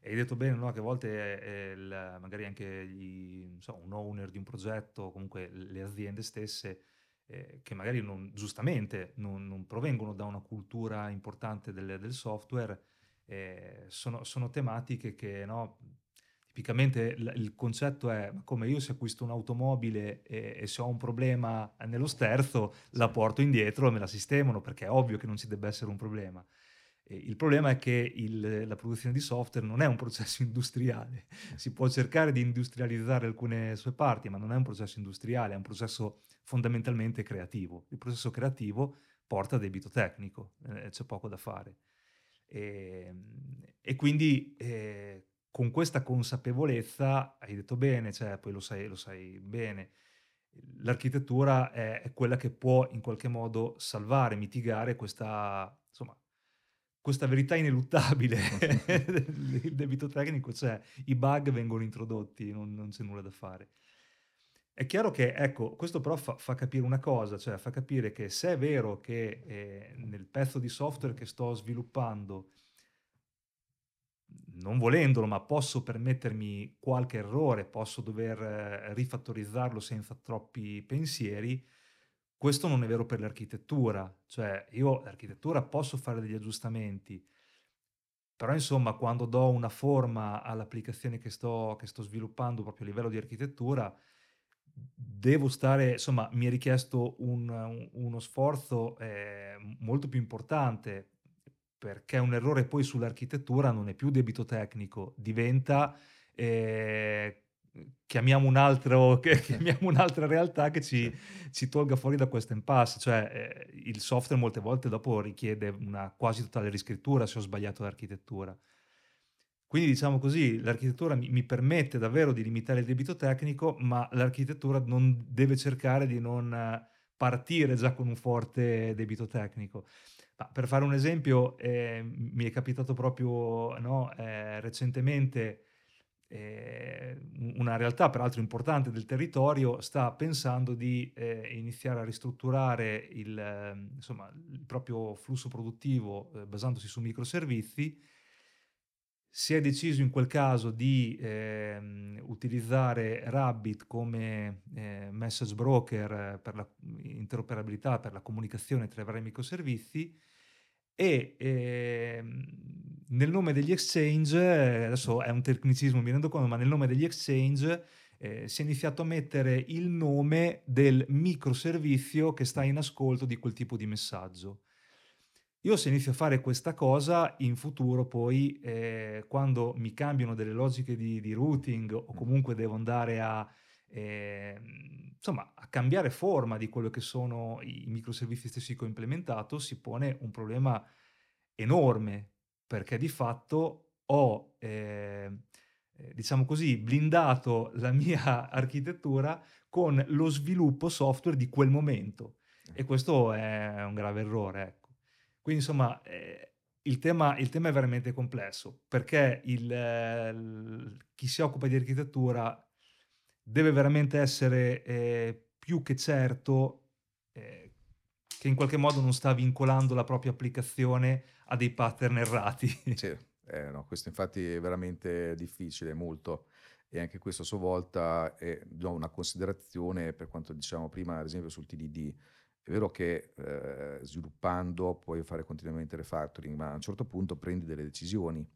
E hai detto bene, no, che a volte è, è il, magari anche gli, so, un owner di un progetto, comunque le aziende stesse, eh, che magari non, giustamente non, non, provengono da una cultura importante del, del software, eh, sono, sono, tematiche che no, tipicamente l- il concetto è come io se acquisto un'automobile e, e se ho un problema nello sterzo la porto indietro e me la sistemano perché è ovvio che non ci debba essere un problema. Il problema è che il, la produzione di software non è un processo industriale, si può cercare di industrializzare alcune sue parti, ma non è un processo industriale, è un processo fondamentalmente creativo. Il processo creativo porta a debito tecnico, eh, c'è poco da fare. E, ehm, e quindi eh, con questa consapevolezza, hai detto bene, cioè, poi lo sai, lo sai bene, l'architettura è, è, quella che può in qualche modo salvare, mitigare questa, insomma, questa verità ineluttabile. il debito tecnico c'è, i bug vengono introdotti, non, non c'è nulla da fare. È chiaro che, ecco, questo però fa, fa, capire una cosa, cioè fa capire che se è vero che eh, nel pezzo di software che sto sviluppando, non volendolo, ma posso permettermi qualche errore, posso dover eh, rifattorizzarlo senza troppi pensieri, questo non è vero per l'architettura, cioè io l'architettura posso fare degli aggiustamenti, però insomma quando do una forma all'applicazione che sto, che sto sviluppando proprio a livello di architettura, devo stare, insomma, mi è richiesto un, un, uno sforzo eh, molto più importante perché un errore poi sull'architettura non è più debito tecnico, diventa eh, chiamiamo, un altro, chiamiamo un'altra realtà che ci, ci, tolga fuori da questo impasse. Cioè, eh, il software molte volte dopo richiede una quasi totale riscrittura se ho sbagliato l'architettura. Quindi diciamo così, l'architettura mi, mi, permette davvero di limitare il debito tecnico, ma l'architettura non deve cercare di non partire già con un forte debito tecnico. Ma per fare un esempio, eh, mi è capitato proprio no, eh, recentemente eh, una realtà peraltro importante del territorio sta pensando di eh, iniziare a ristrutturare il, eh, insomma, il proprio flusso produttivo eh, basandosi su microservizi. Si è deciso in quel caso di ehm, utilizzare Rabbit come eh, message broker per la interoperabilità, per la comunicazione tra i vari microservizi e ehm, nel nome degli exchange, adesso è un tecnicismo, mi rendo conto, ma nel nome degli exchange eh, si è iniziato a mettere il nome del microservizio che sta in ascolto di quel tipo di messaggio. Io se inizio a fare questa cosa, in futuro poi, eh, quando mi cambiano delle logiche di, di routing o comunque devo andare a, eh, insomma, a cambiare forma di quello che sono i microservizi stessi che ho implementato, si pone un problema enorme, perché di fatto ho, eh, diciamo così, blindato la mia architettura con lo sviluppo software di quel momento. E questo è un grave errore, ecco. Quindi insomma eh, il, tema, il, tema, è veramente complesso perché il, il, chi si occupa di architettura deve veramente essere eh, più che certo eh, che in qualche modo non sta vincolando la propria applicazione a dei pattern errati. Sì, eh, no, questo infatti è veramente difficile, molto. E anche questo a sua volta è no, una considerazione per quanto diciamo prima, ad esempio sul TDD è vero che eh, sviluppando puoi fare continuamente refactoring, ma a un certo punto prendi delle decisioni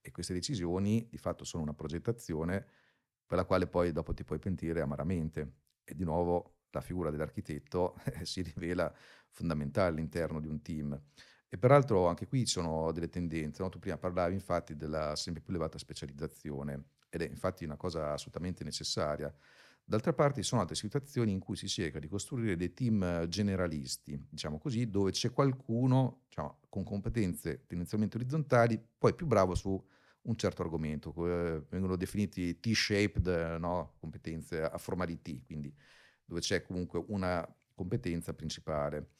e queste decisioni di fatto sono una progettazione per la quale poi dopo ti puoi pentire amaramente. E di nuovo la figura dell'architetto si rivela fondamentale all'interno di un team. E peraltro anche qui ci sono delle tendenze, no? tu prima parlavi infatti della sempre più elevata specializzazione ed è infatti una cosa assolutamente necessaria. D'altra parte ci sono altre situazioni in cui si cerca di costruire dei team generalisti, diciamo così, dove c'è qualcuno diciamo, con competenze tendenzialmente orizzontali, poi più bravo su un certo argomento, eh, vengono definiti T-shaped, no? competenze a forma di T, quindi dove c'è comunque una competenza principale.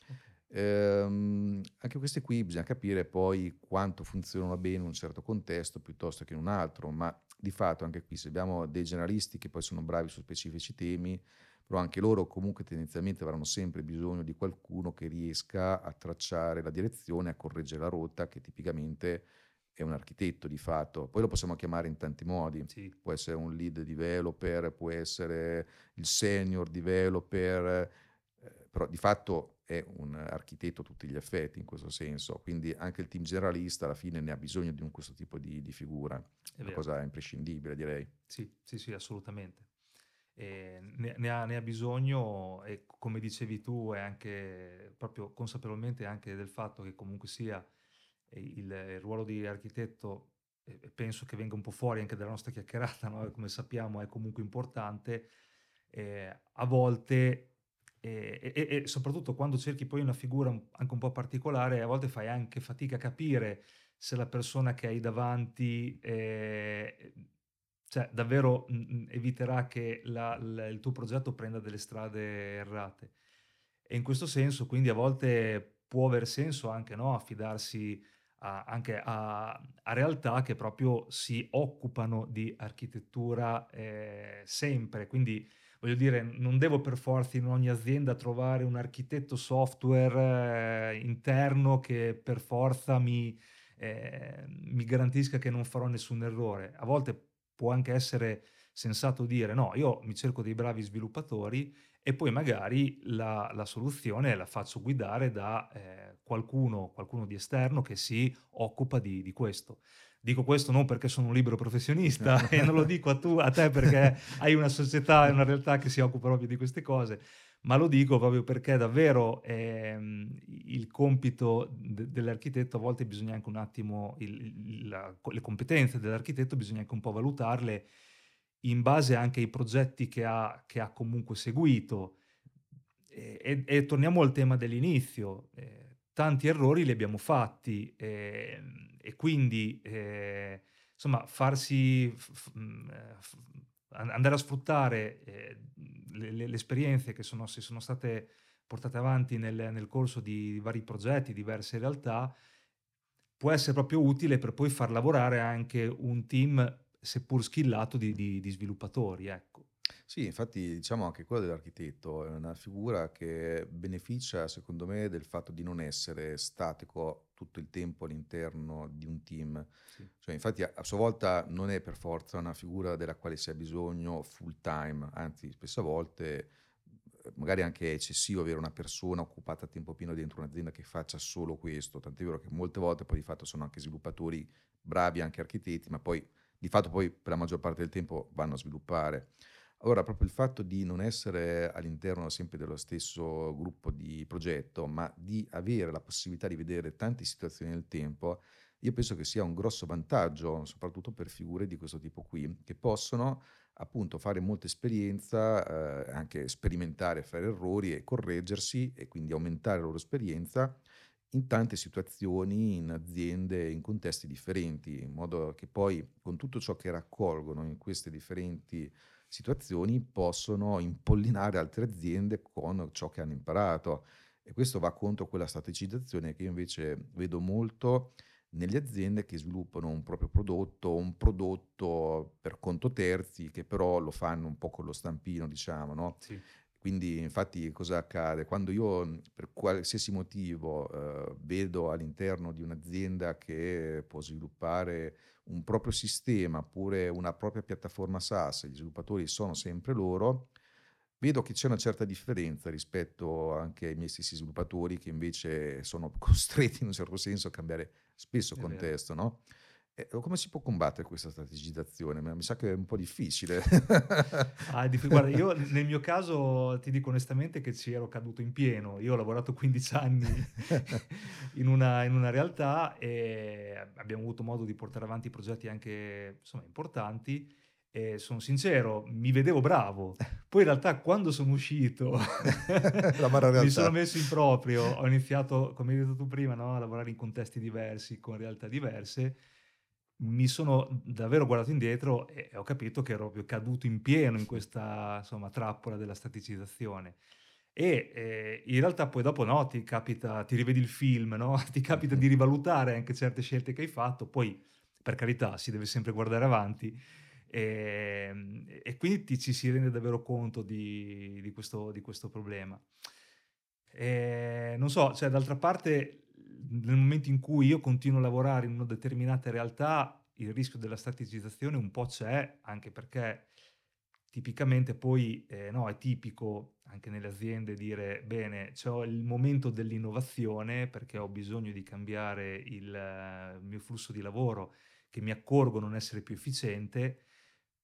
Ehm, anche queste qui bisogna capire poi quanto funzionano bene in un certo contesto piuttosto che in un altro, ma di fatto anche qui se abbiamo dei generalisti che poi sono bravi su specifici temi, però anche loro comunque tendenzialmente avranno sempre bisogno di qualcuno che riesca a tracciare la direzione, a correggere la rotta, che tipicamente è un architetto di fatto. Poi lo possiamo chiamare in tanti modi, sì. può essere un lead developer, può essere il senior developer, eh, però di fatto è un architetto a tutti gli effetti in questo senso, quindi anche il team generalista alla fine ne ha bisogno di un, questo tipo di, di figura, è una cosa imprescindibile direi. Sì, sì, sì, assolutamente. Ne, ne, ha, ne, ha, bisogno e come dicevi tu è anche proprio consapevolmente anche del fatto che comunque sia il, il ruolo di architetto eh, penso che venga un po' fuori anche dalla nostra chiacchierata, no? come sappiamo è comunque importante, eh, a volte e, e, e, soprattutto quando cerchi poi una figura anche un po' particolare, a volte fai anche fatica a capire se la persona che hai davanti eh, cioè, davvero mh, mm, mm, eviterà che la, la, il tuo progetto prenda delle strade errate. E in questo senso, quindi a volte può aver senso anche no, affidarsi a, anche a, a, realtà che proprio si occupano di architettura eh, sempre, quindi voglio dire, non devo per forza in ogni azienda trovare un architetto software eh, interno che per forza mi, eh, mi garantisca che non farò nessun errore. A volte può anche essere sensato dire no, io mi cerco dei bravi sviluppatori e poi magari la, la soluzione la faccio guidare da eh, qualcuno, qualcuno di esterno che si occupa di, di questo. Dico questo non perché sono un libero professionista e non lo dico a, tu, a te perché hai una società e una realtà che si occupa proprio di queste cose, ma lo dico proprio perché davvero ehm, il compito de- dell'architetto a volte bisogna anche un attimo, il, la, le competenze dell'architetto bisogna anche un po' valutarle in base anche ai progetti che ha, che ha comunque seguito. E, e, torniamo al tema dell'inizio. Eh, tanti errori li abbiamo fatti eh, e quindi eh, insomma farsi f- mm, eh, f- andare a sfruttare eh, le, le, le, esperienze che sono, si sono state portate avanti nel, nel corso di vari progetti, diverse realtà, può essere proprio utile per poi far lavorare anche un team seppur skillato di, di, di sviluppatori. Ecco. Sì, infatti diciamo anche quello dell'architetto è una figura che beneficia secondo me del fatto di non essere statico tutto il tempo all'interno di un team. Sì. Cioè, infatti a, a sua volta non è per forza una figura della quale si ha bisogno full time, anzi spesso a volte eh, magari anche è eccessivo avere una persona occupata a tempo pieno dentro un'azienda che faccia solo questo, tant'è vero che molte volte poi di fatto sono anche sviluppatori bravi, anche architetti, ma poi di fatto poi per la maggior parte del tempo vanno a sviluppare. Allora, proprio il fatto di non essere all'interno sempre dello stesso gruppo di progetto, ma di avere la possibilità di vedere tante situazioni nel tempo, io penso che sia un grosso vantaggio, soprattutto per figure di questo tipo qui, che possono appunto fare molta esperienza, eh, anche sperimentare, fare errori e correggersi e quindi aumentare la loro esperienza in tante situazioni, in aziende, in contesti differenti, in modo che poi con tutto ciò che raccolgono in queste differenti situazioni possono impollinare altre aziende con ciò che hanno imparato. E questo va contro quella strategizzazione che io invece vedo molto nelle aziende che sviluppano un proprio prodotto, un prodotto per conto terzi, che però lo fanno un po' con lo stampino, diciamo, no? Sì. Quindi infatti cosa accade? Quando io per qualsiasi motivo eh, vedo all'interno di un'azienda che può sviluppare un proprio sistema oppure una propria piattaforma SaaS, gli sviluppatori sono sempre loro, vedo che c'è una certa differenza rispetto anche ai miei stessi sviluppatori che invece sono costretti in un certo senso a cambiare spesso È contesto, no? E come si può combattere questa strategizzazione? Mi sa che è un po' difficile. Ah, guarda, io nel mio caso ti dico onestamente che ci ero caduto in pieno. Io ho lavorato 15 anni in una, in una realtà e abbiamo avuto modo di portare avanti progetti anche insomma, importanti e sono sincero, mi vedevo bravo. Poi in realtà quando sono uscito mi sono messo in proprio, ho iniziato, come hai detto tu prima, no, a lavorare in contesti diversi, con realtà diverse mi sono davvero guardato indietro e ho capito che ero proprio caduto in pieno in questa insomma, trappola della staticizzazione. E eh, in realtà poi dopo no, ti capita, ti rivedi il film, no? ti capita di rivalutare anche certe scelte che hai fatto, poi per carità si deve sempre guardare avanti e, e quindi ti, ci si rende davvero conto di, di, questo, di questo problema. E, non so, cioè d'altra parte nel momento in cui io continuo a lavorare in una determinata realtà, il rischio della staticizzazione un po' c'è, anche perché tipicamente poi eh, no, è tipico anche nelle aziende dire bene, c'ho il momento dell'innovazione perché ho bisogno di cambiare il, eh, il mio flusso di lavoro che mi accorgo non essere più efficiente,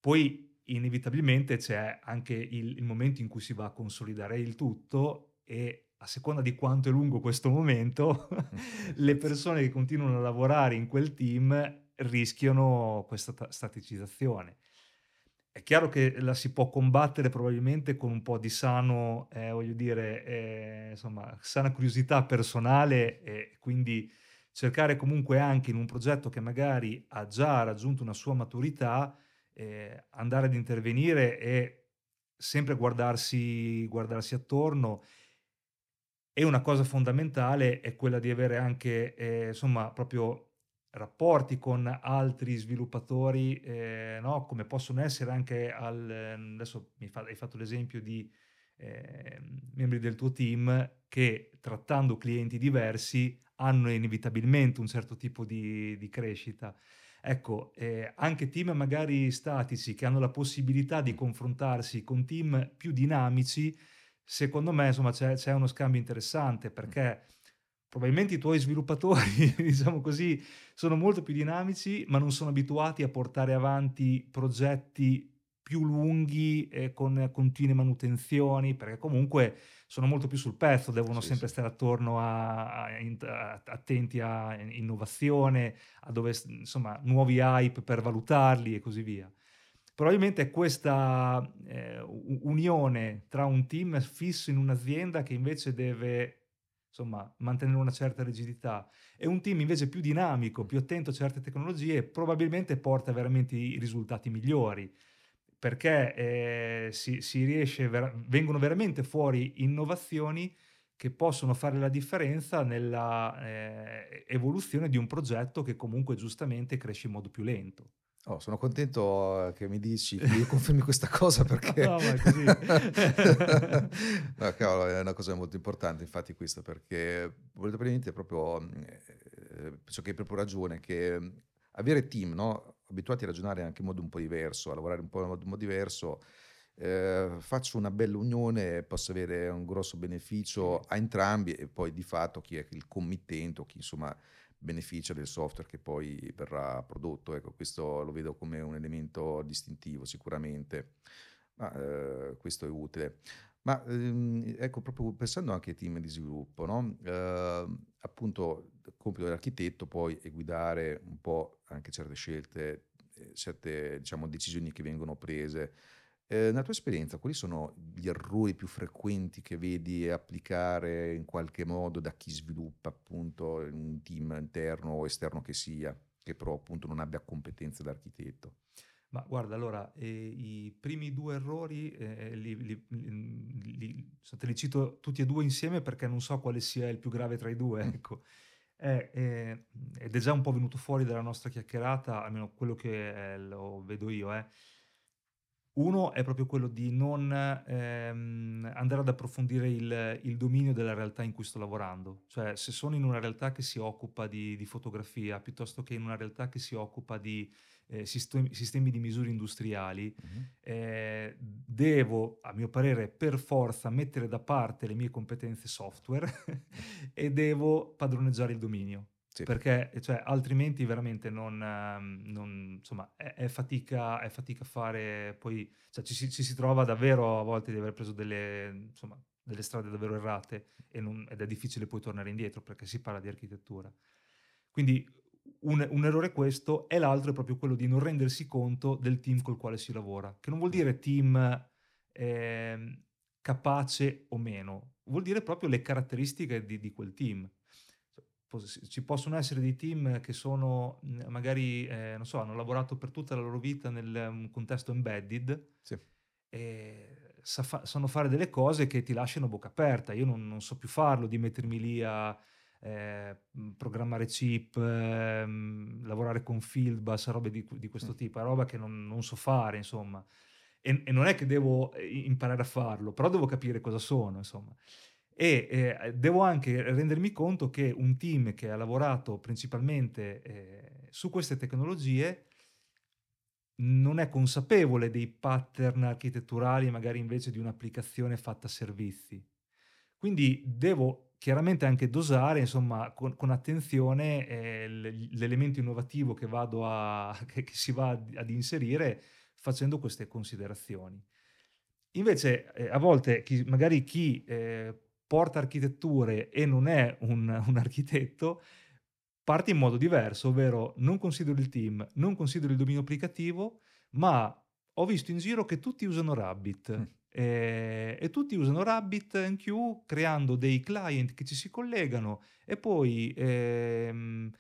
poi inevitabilmente c'è anche il, il momento in cui si va a consolidare il tutto e a seconda di quanto è lungo questo momento, le persone che continuano a lavorare in quel team rischiano questa ta- staticizzazione. È chiaro che la si può combattere probabilmente con un po' di sano, eh, voglio dire, eh, insomma, sana curiosità personale e quindi cercare comunque anche in un progetto che magari ha già raggiunto una sua maturità, eh, andare ad intervenire e sempre guardarsi, guardarsi attorno e una cosa fondamentale è quella di avere anche, eh, insomma, proprio rapporti con altri sviluppatori, eh, no? come possono essere anche al... Adesso fa, hai fatto l'esempio di eh, membri del tuo team che trattando clienti diversi hanno inevitabilmente un certo tipo di, di crescita. Ecco, eh, anche team magari statici che hanno la possibilità di confrontarsi con team più dinamici, secondo me insomma c'è, c'è uno scambio interessante perché probabilmente i tuoi sviluppatori, diciamo così, sono molto più dinamici, ma non sono abituati a portare avanti progetti più lunghi e con continue manutenzioni, perché comunque sono molto più sul pezzo, devono Sì, sempre sì. stare attorno a, a- a- attenti a innovazione, a dove, insomma, nuovi hype per valutarli e così via. Probabilmente questa eh, unione tra un team fisso in un'azienda che invece deve insomma, mantenere una certa rigidità e un team invece più dinamico, più attento a certe tecnologie, probabilmente porta veramente i risultati migliori perché eh, si, si riesce, ver- vengono veramente fuori innovazioni che possono fare la differenza nella eh, evoluzione di un progetto che comunque giustamente cresce in modo più lento. Oh, sono contento che mi dici, che mi confermi questa cosa perché... No, ma è così. no, cavolo, è una cosa molto importante infatti questa perché probabilmente proprio eh, penso che hai proprio ragione, che, avere team, no, abituati a ragionare anche in modo un po' diverso, a lavorare un po' in modo un po' diverso, ehm, faccio una bella unione, posso avere un grosso beneficio a entrambi e poi di fatto chi è il committente o chi insomma beneficia del software che poi verrà prodotto. Ecco, questo lo vedo come un elemento distintivo sicuramente, ma eh, questo è utile. Ma ehm, ecco, proprio pensando anche ai team di sviluppo, no? Eh, appunto, il compito dell'architetto poi è guidare un po' anche certe scelte, eh, certe diciamo, decisioni che vengono prese. Eh, nella tua esperienza, quali sono gli errori più frequenti che vedi applicare in qualche modo da chi sviluppa appunto un team interno o esterno che sia, che però appunto non abbia competenze da architetto? Ma guarda, allora, eh, i primi due errori eh, li, li- li- li- te li cito tutti e due insieme perché non so quale sia il più grave tra i due, Mm, ecco. Eh, eh, ed è già un po' venuto fuori dalla nostra chiacchierata, almeno quello che eh, lo vedo io, eh. Uno è proprio quello di non ehm, andare ad approfondire il, il dominio della realtà in cui sto lavorando. Cioè, se sono in una realtà che si occupa di, di fotografia, piuttosto che in una realtà che si occupa di eh, sistemi, sistemi di misure industriali, mhm, eh, devo, a mio parere, per forza mettere da parte le mie competenze software e devo padroneggiare il dominio. Sì, Perché cioè, altrimenti veramente non, ehm, non- insomma, è, è fatica, è fatica fare, poi cioè, ci, si, ci si trova davvero a volte di aver preso delle, insomma, delle strade davvero errate e non- ed è difficile poi tornare indietro perché si parla di architettura. Quindi un, un errore questo e l'altro è proprio quello di non rendersi conto del team col quale si lavora, che non vuol dire team ehm, capace o meno, vuol dire proprio le caratteristiche di, di quel team. Ci possono essere dei team che sono magari, eh, non so, hanno lavorato per tutta la loro vita nel um, contesto embedded sì, e sa fa- sanno fare delle cose che ti lasciano bocca aperta. Io non, non so più farlo di mettermi lì a eh, programmare chip, ehm, lavorare con Fieldbus, robe di, di questo mm, tipo, roba che non, non so fare, insomma. E, e non è che devo eh, imparare a farlo, però devo capire cosa sono, insomma. E eh, devo anche rendermi conto che un team che ha lavorato principalmente eh, su queste tecnologie non è consapevole dei pattern architetturali, magari invece di un'applicazione fatta a servizi. Quindi devo chiaramente anche dosare, insomma, con, con attenzione eh, l'elemento innovativo che, a, che, che si va ad inserire facendo queste considerazioni. Invece, eh, a volte chi- magari chi eh, porta architetture e non è un, un architetto parte in modo diverso, ovvero non considero il team, non considero il dominio applicativo, ma ho visto in giro che tutti usano mm, Rabbit. Eh, e tutti usano RabbitMQ creando dei client che ci si collegano e poi ehm,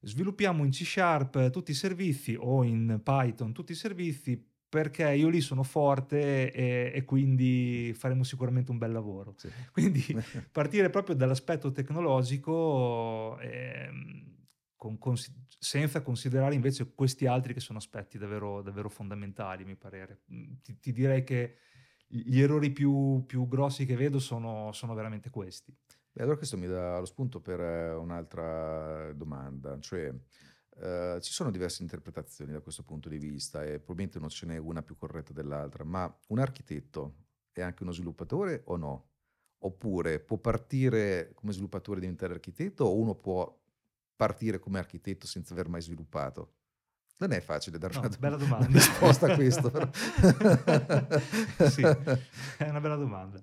sviluppiamo in C Sharp tutti i servizi o in Python tutti i servizi perché io lì sono forte e, e quindi faremo sicuramente un bel lavoro. sì. Quindi partire proprio dall'aspetto tecnologico ehm, con- consi- senza considerare invece questi altri che sono aspetti davvero, davvero fondamentali, mi parere. Mm, Ti, ti direi che gli errori più, più grossi che vedo sono, sono veramente questi. Beh, allora questo mi dà lo spunto per eh, un'altra domanda, cioè eh, ci sono diverse interpretazioni da questo punto di vista e probabilmente non ce n'è una più corretta dell'altra, ma un architetto è anche uno sviluppatore o no? Oppure può partire come sviluppatore e diventare architetto o uno può partire come architetto senza aver mai sviluppato? Non è facile dare una, No, bella una domanda. risposta a questo. Sì, è una bella domanda.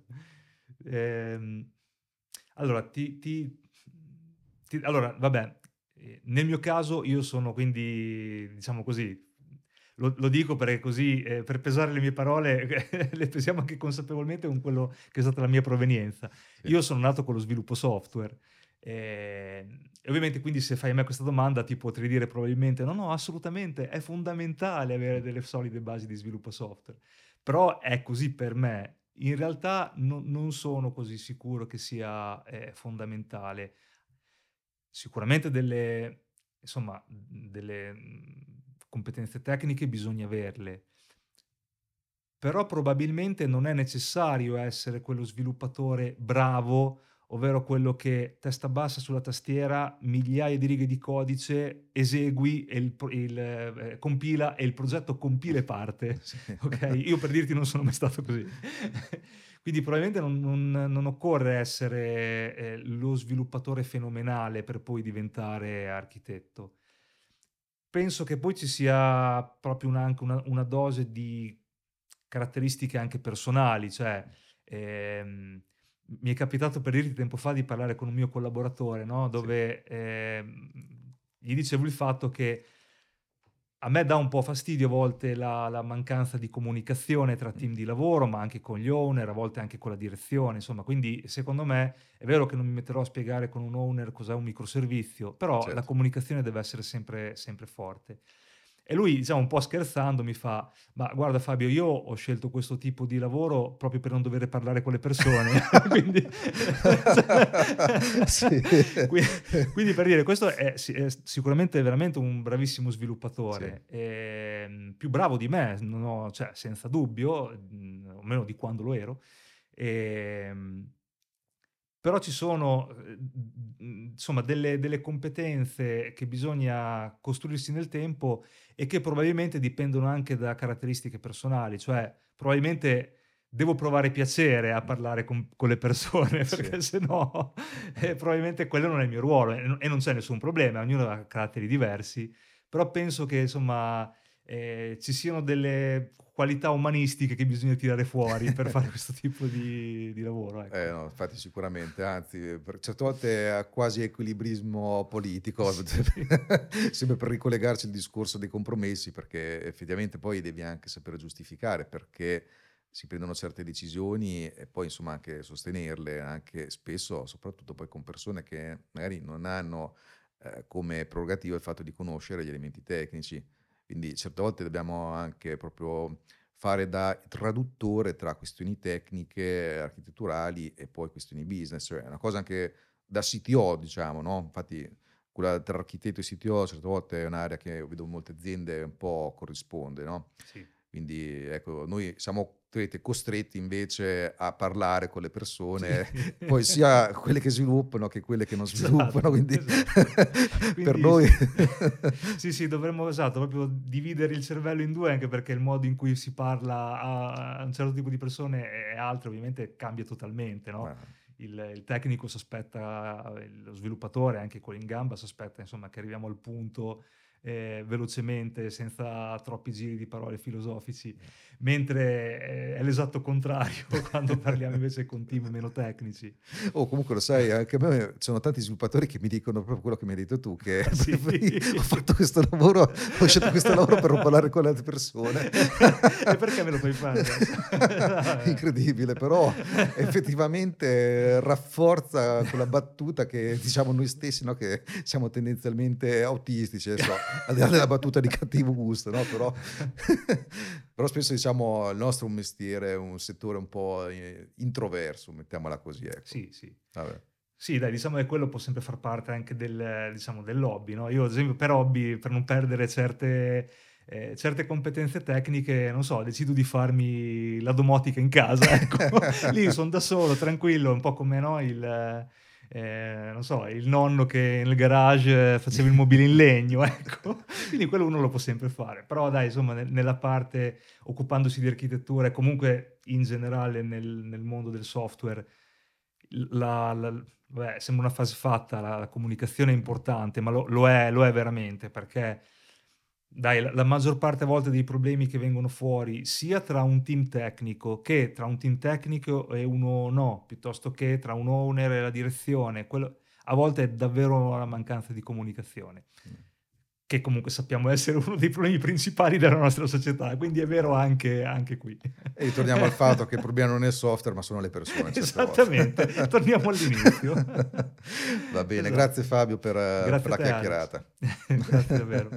Ehm, allora, ti, ti- ti- allora, vabbè, nel mio caso io sono quindi, diciamo così, lo, lo dico perché così, eh, per pesare le mie parole, le pesiamo anche consapevolmente con quello che è stata la mia provenienza. Sì. Io sono nato con lo sviluppo software. eh, E ovviamente quindi se fai a me questa domanda ti potrei dire probabilmente no, no, assolutamente, è fondamentale avere delle solide basi di sviluppo software. Però è così per me. In realtà no- non sono così sicuro che sia eh, fondamentale. Sicuramente delle, insomma, delle mh, competenze tecniche bisogna averle, però probabilmente non è necessario essere quello sviluppatore bravo ovvero quello che testa bassa sulla tastiera, migliaia di righe di codice, esegui, e il, il, eh, compila e il progetto compila e parte. Sì. Okay? Io per dirti non sono mai stato così. Quindi probabilmente non, non, non occorre essere eh, lo sviluppatore fenomenale per poi diventare architetto. Penso che poi ci sia proprio una, anche una, una dose di caratteristiche anche personali, cioè ehm, mi è capitato per dirti tempo fa di parlare con un mio collaboratore, no? dove sì. ehm, gli dicevo il fatto che a me dà un po' fastidio a volte la, la, mancanza di comunicazione tra team di lavoro, ma anche con gli owner, a volte anche con la direzione, insomma, quindi secondo me è vero che non mi metterò a spiegare con un owner cos'è un microservizio, però certo. la comunicazione deve essere sempre, sempre forte. E lui, diciamo, un po' scherzando, mi fa: Ma guarda, Fabio, io ho scelto questo tipo di lavoro proprio per non dover parlare con le persone. quindi, quindi, quindi, per dire, questo è, è, sicuramente veramente un bravissimo sviluppatore, sì. e, ehm, più bravo di me, ho, cioè, senza dubbio, mm, o meno di quando lo ero. E, ehm, però ci sono insomma delle, delle, competenze che bisogna costruirsi nel tempo e che probabilmente dipendono anche da caratteristiche personali, cioè probabilmente devo provare piacere a parlare con, con le persone perché sì. se no eh, probabilmente quello non è il mio ruolo e, e non c'è nessun problema, ognuno ha caratteri diversi, però penso che insomma eh, ci siano delle qualità umanistiche che bisogna tirare fuori per fare questo tipo di, di lavoro. Ecco. Eh, no, infatti sicuramente, anzi, per certe volte ha quasi equilibrismo politico, sì. sempre per ricollegarci al discorso dei compromessi, perché effettivamente poi devi anche sapere giustificare perché si prendono certe decisioni e poi insomma anche sostenerle, anche spesso, soprattutto poi con persone che magari non hanno eh, come prerogativa il fatto di conoscere gli elementi tecnici quindi certe volte dobbiamo anche proprio fare da traduttore tra questioni tecniche, architetturali e poi questioni business, cioè è una cosa anche da CTO, diciamo, no? Infatti quella tra architetto e CTO certe volte è un'area che vedo molte aziende un po' corrisponde, no? Sì. Quindi ecco, noi siamo vedete, costretti invece a parlare con le persone, sì. poi sia quelle che sviluppano che quelle che non esatto, sviluppano, quindi, esatto. quindi per noi... sì, sì, dovremmo esatto, proprio dividere il cervello in due, anche perché il modo in cui si parla a un certo tipo di persone e altre ovviamente cambia totalmente, no? Il, il, tecnico si aspetta, lo sviluppatore, anche quello in gamba, si aspetta insomma, che arriviamo al punto eh, velocemente, senza troppi giri di parole filosofici, mentre eh, è l'esatto contrario quando parliamo invece con team meno tecnici. Oh, comunque lo sai, anche a me ci sono tanti sviluppatori che mi dicono proprio quello che mi hai detto tu, che sì. ho fatto questo lavoro, ho scelto questo lavoro per non parlare con le altre persone. e perché me lo fai fare? Incredibile, però effettivamente rafforza quella battuta che diciamo noi stessi, no? che siamo tendenzialmente autistici, so al di là della battuta di cattivo gusto, no? però, però, spesso diciamo il nostro è un mestiere, un settore un po' eh, introverso, mettiamola così. Ecco. Sì, sì. Vabbè. Sì, dai, diciamo che quello può sempre far parte anche del, diciamo, dell'hobby, no? Io ad esempio per hobby, per non perdere certe... Eh, certe competenze tecniche, non so, decido di farmi la domotica in casa, ecco. lì sono da solo, tranquillo, un po' come no, il, eh, non so, il nonno che nel garage faceva il mobile in legno, ecco. Quindi quello uno lo può sempre fare. Però dai, insomma, nella parte occupandosi di architettura e comunque in generale nel, nel mondo del software, la, la, beh, sembra una fase fatta, la, la comunicazione è importante, ma lo, lo, è, lo è veramente perché dai, la, la, maggior parte a volte dei problemi che vengono fuori, sia tra un team tecnico che tra un team tecnico e uno no, piuttosto che tra un owner e la direzione, quello, a volte è davvero una mancanza di comunicazione. Mm che comunque sappiamo essere uno dei problemi principali della nostra società, quindi è vero anche, anche qui. E ritorniamo al fatto che il problema non è il software, ma sono le persone. Esattamente, torniamo all'inizio. Va bene, esatto. grazie Fabio per, grazie per la chiacchierata. grazie davvero.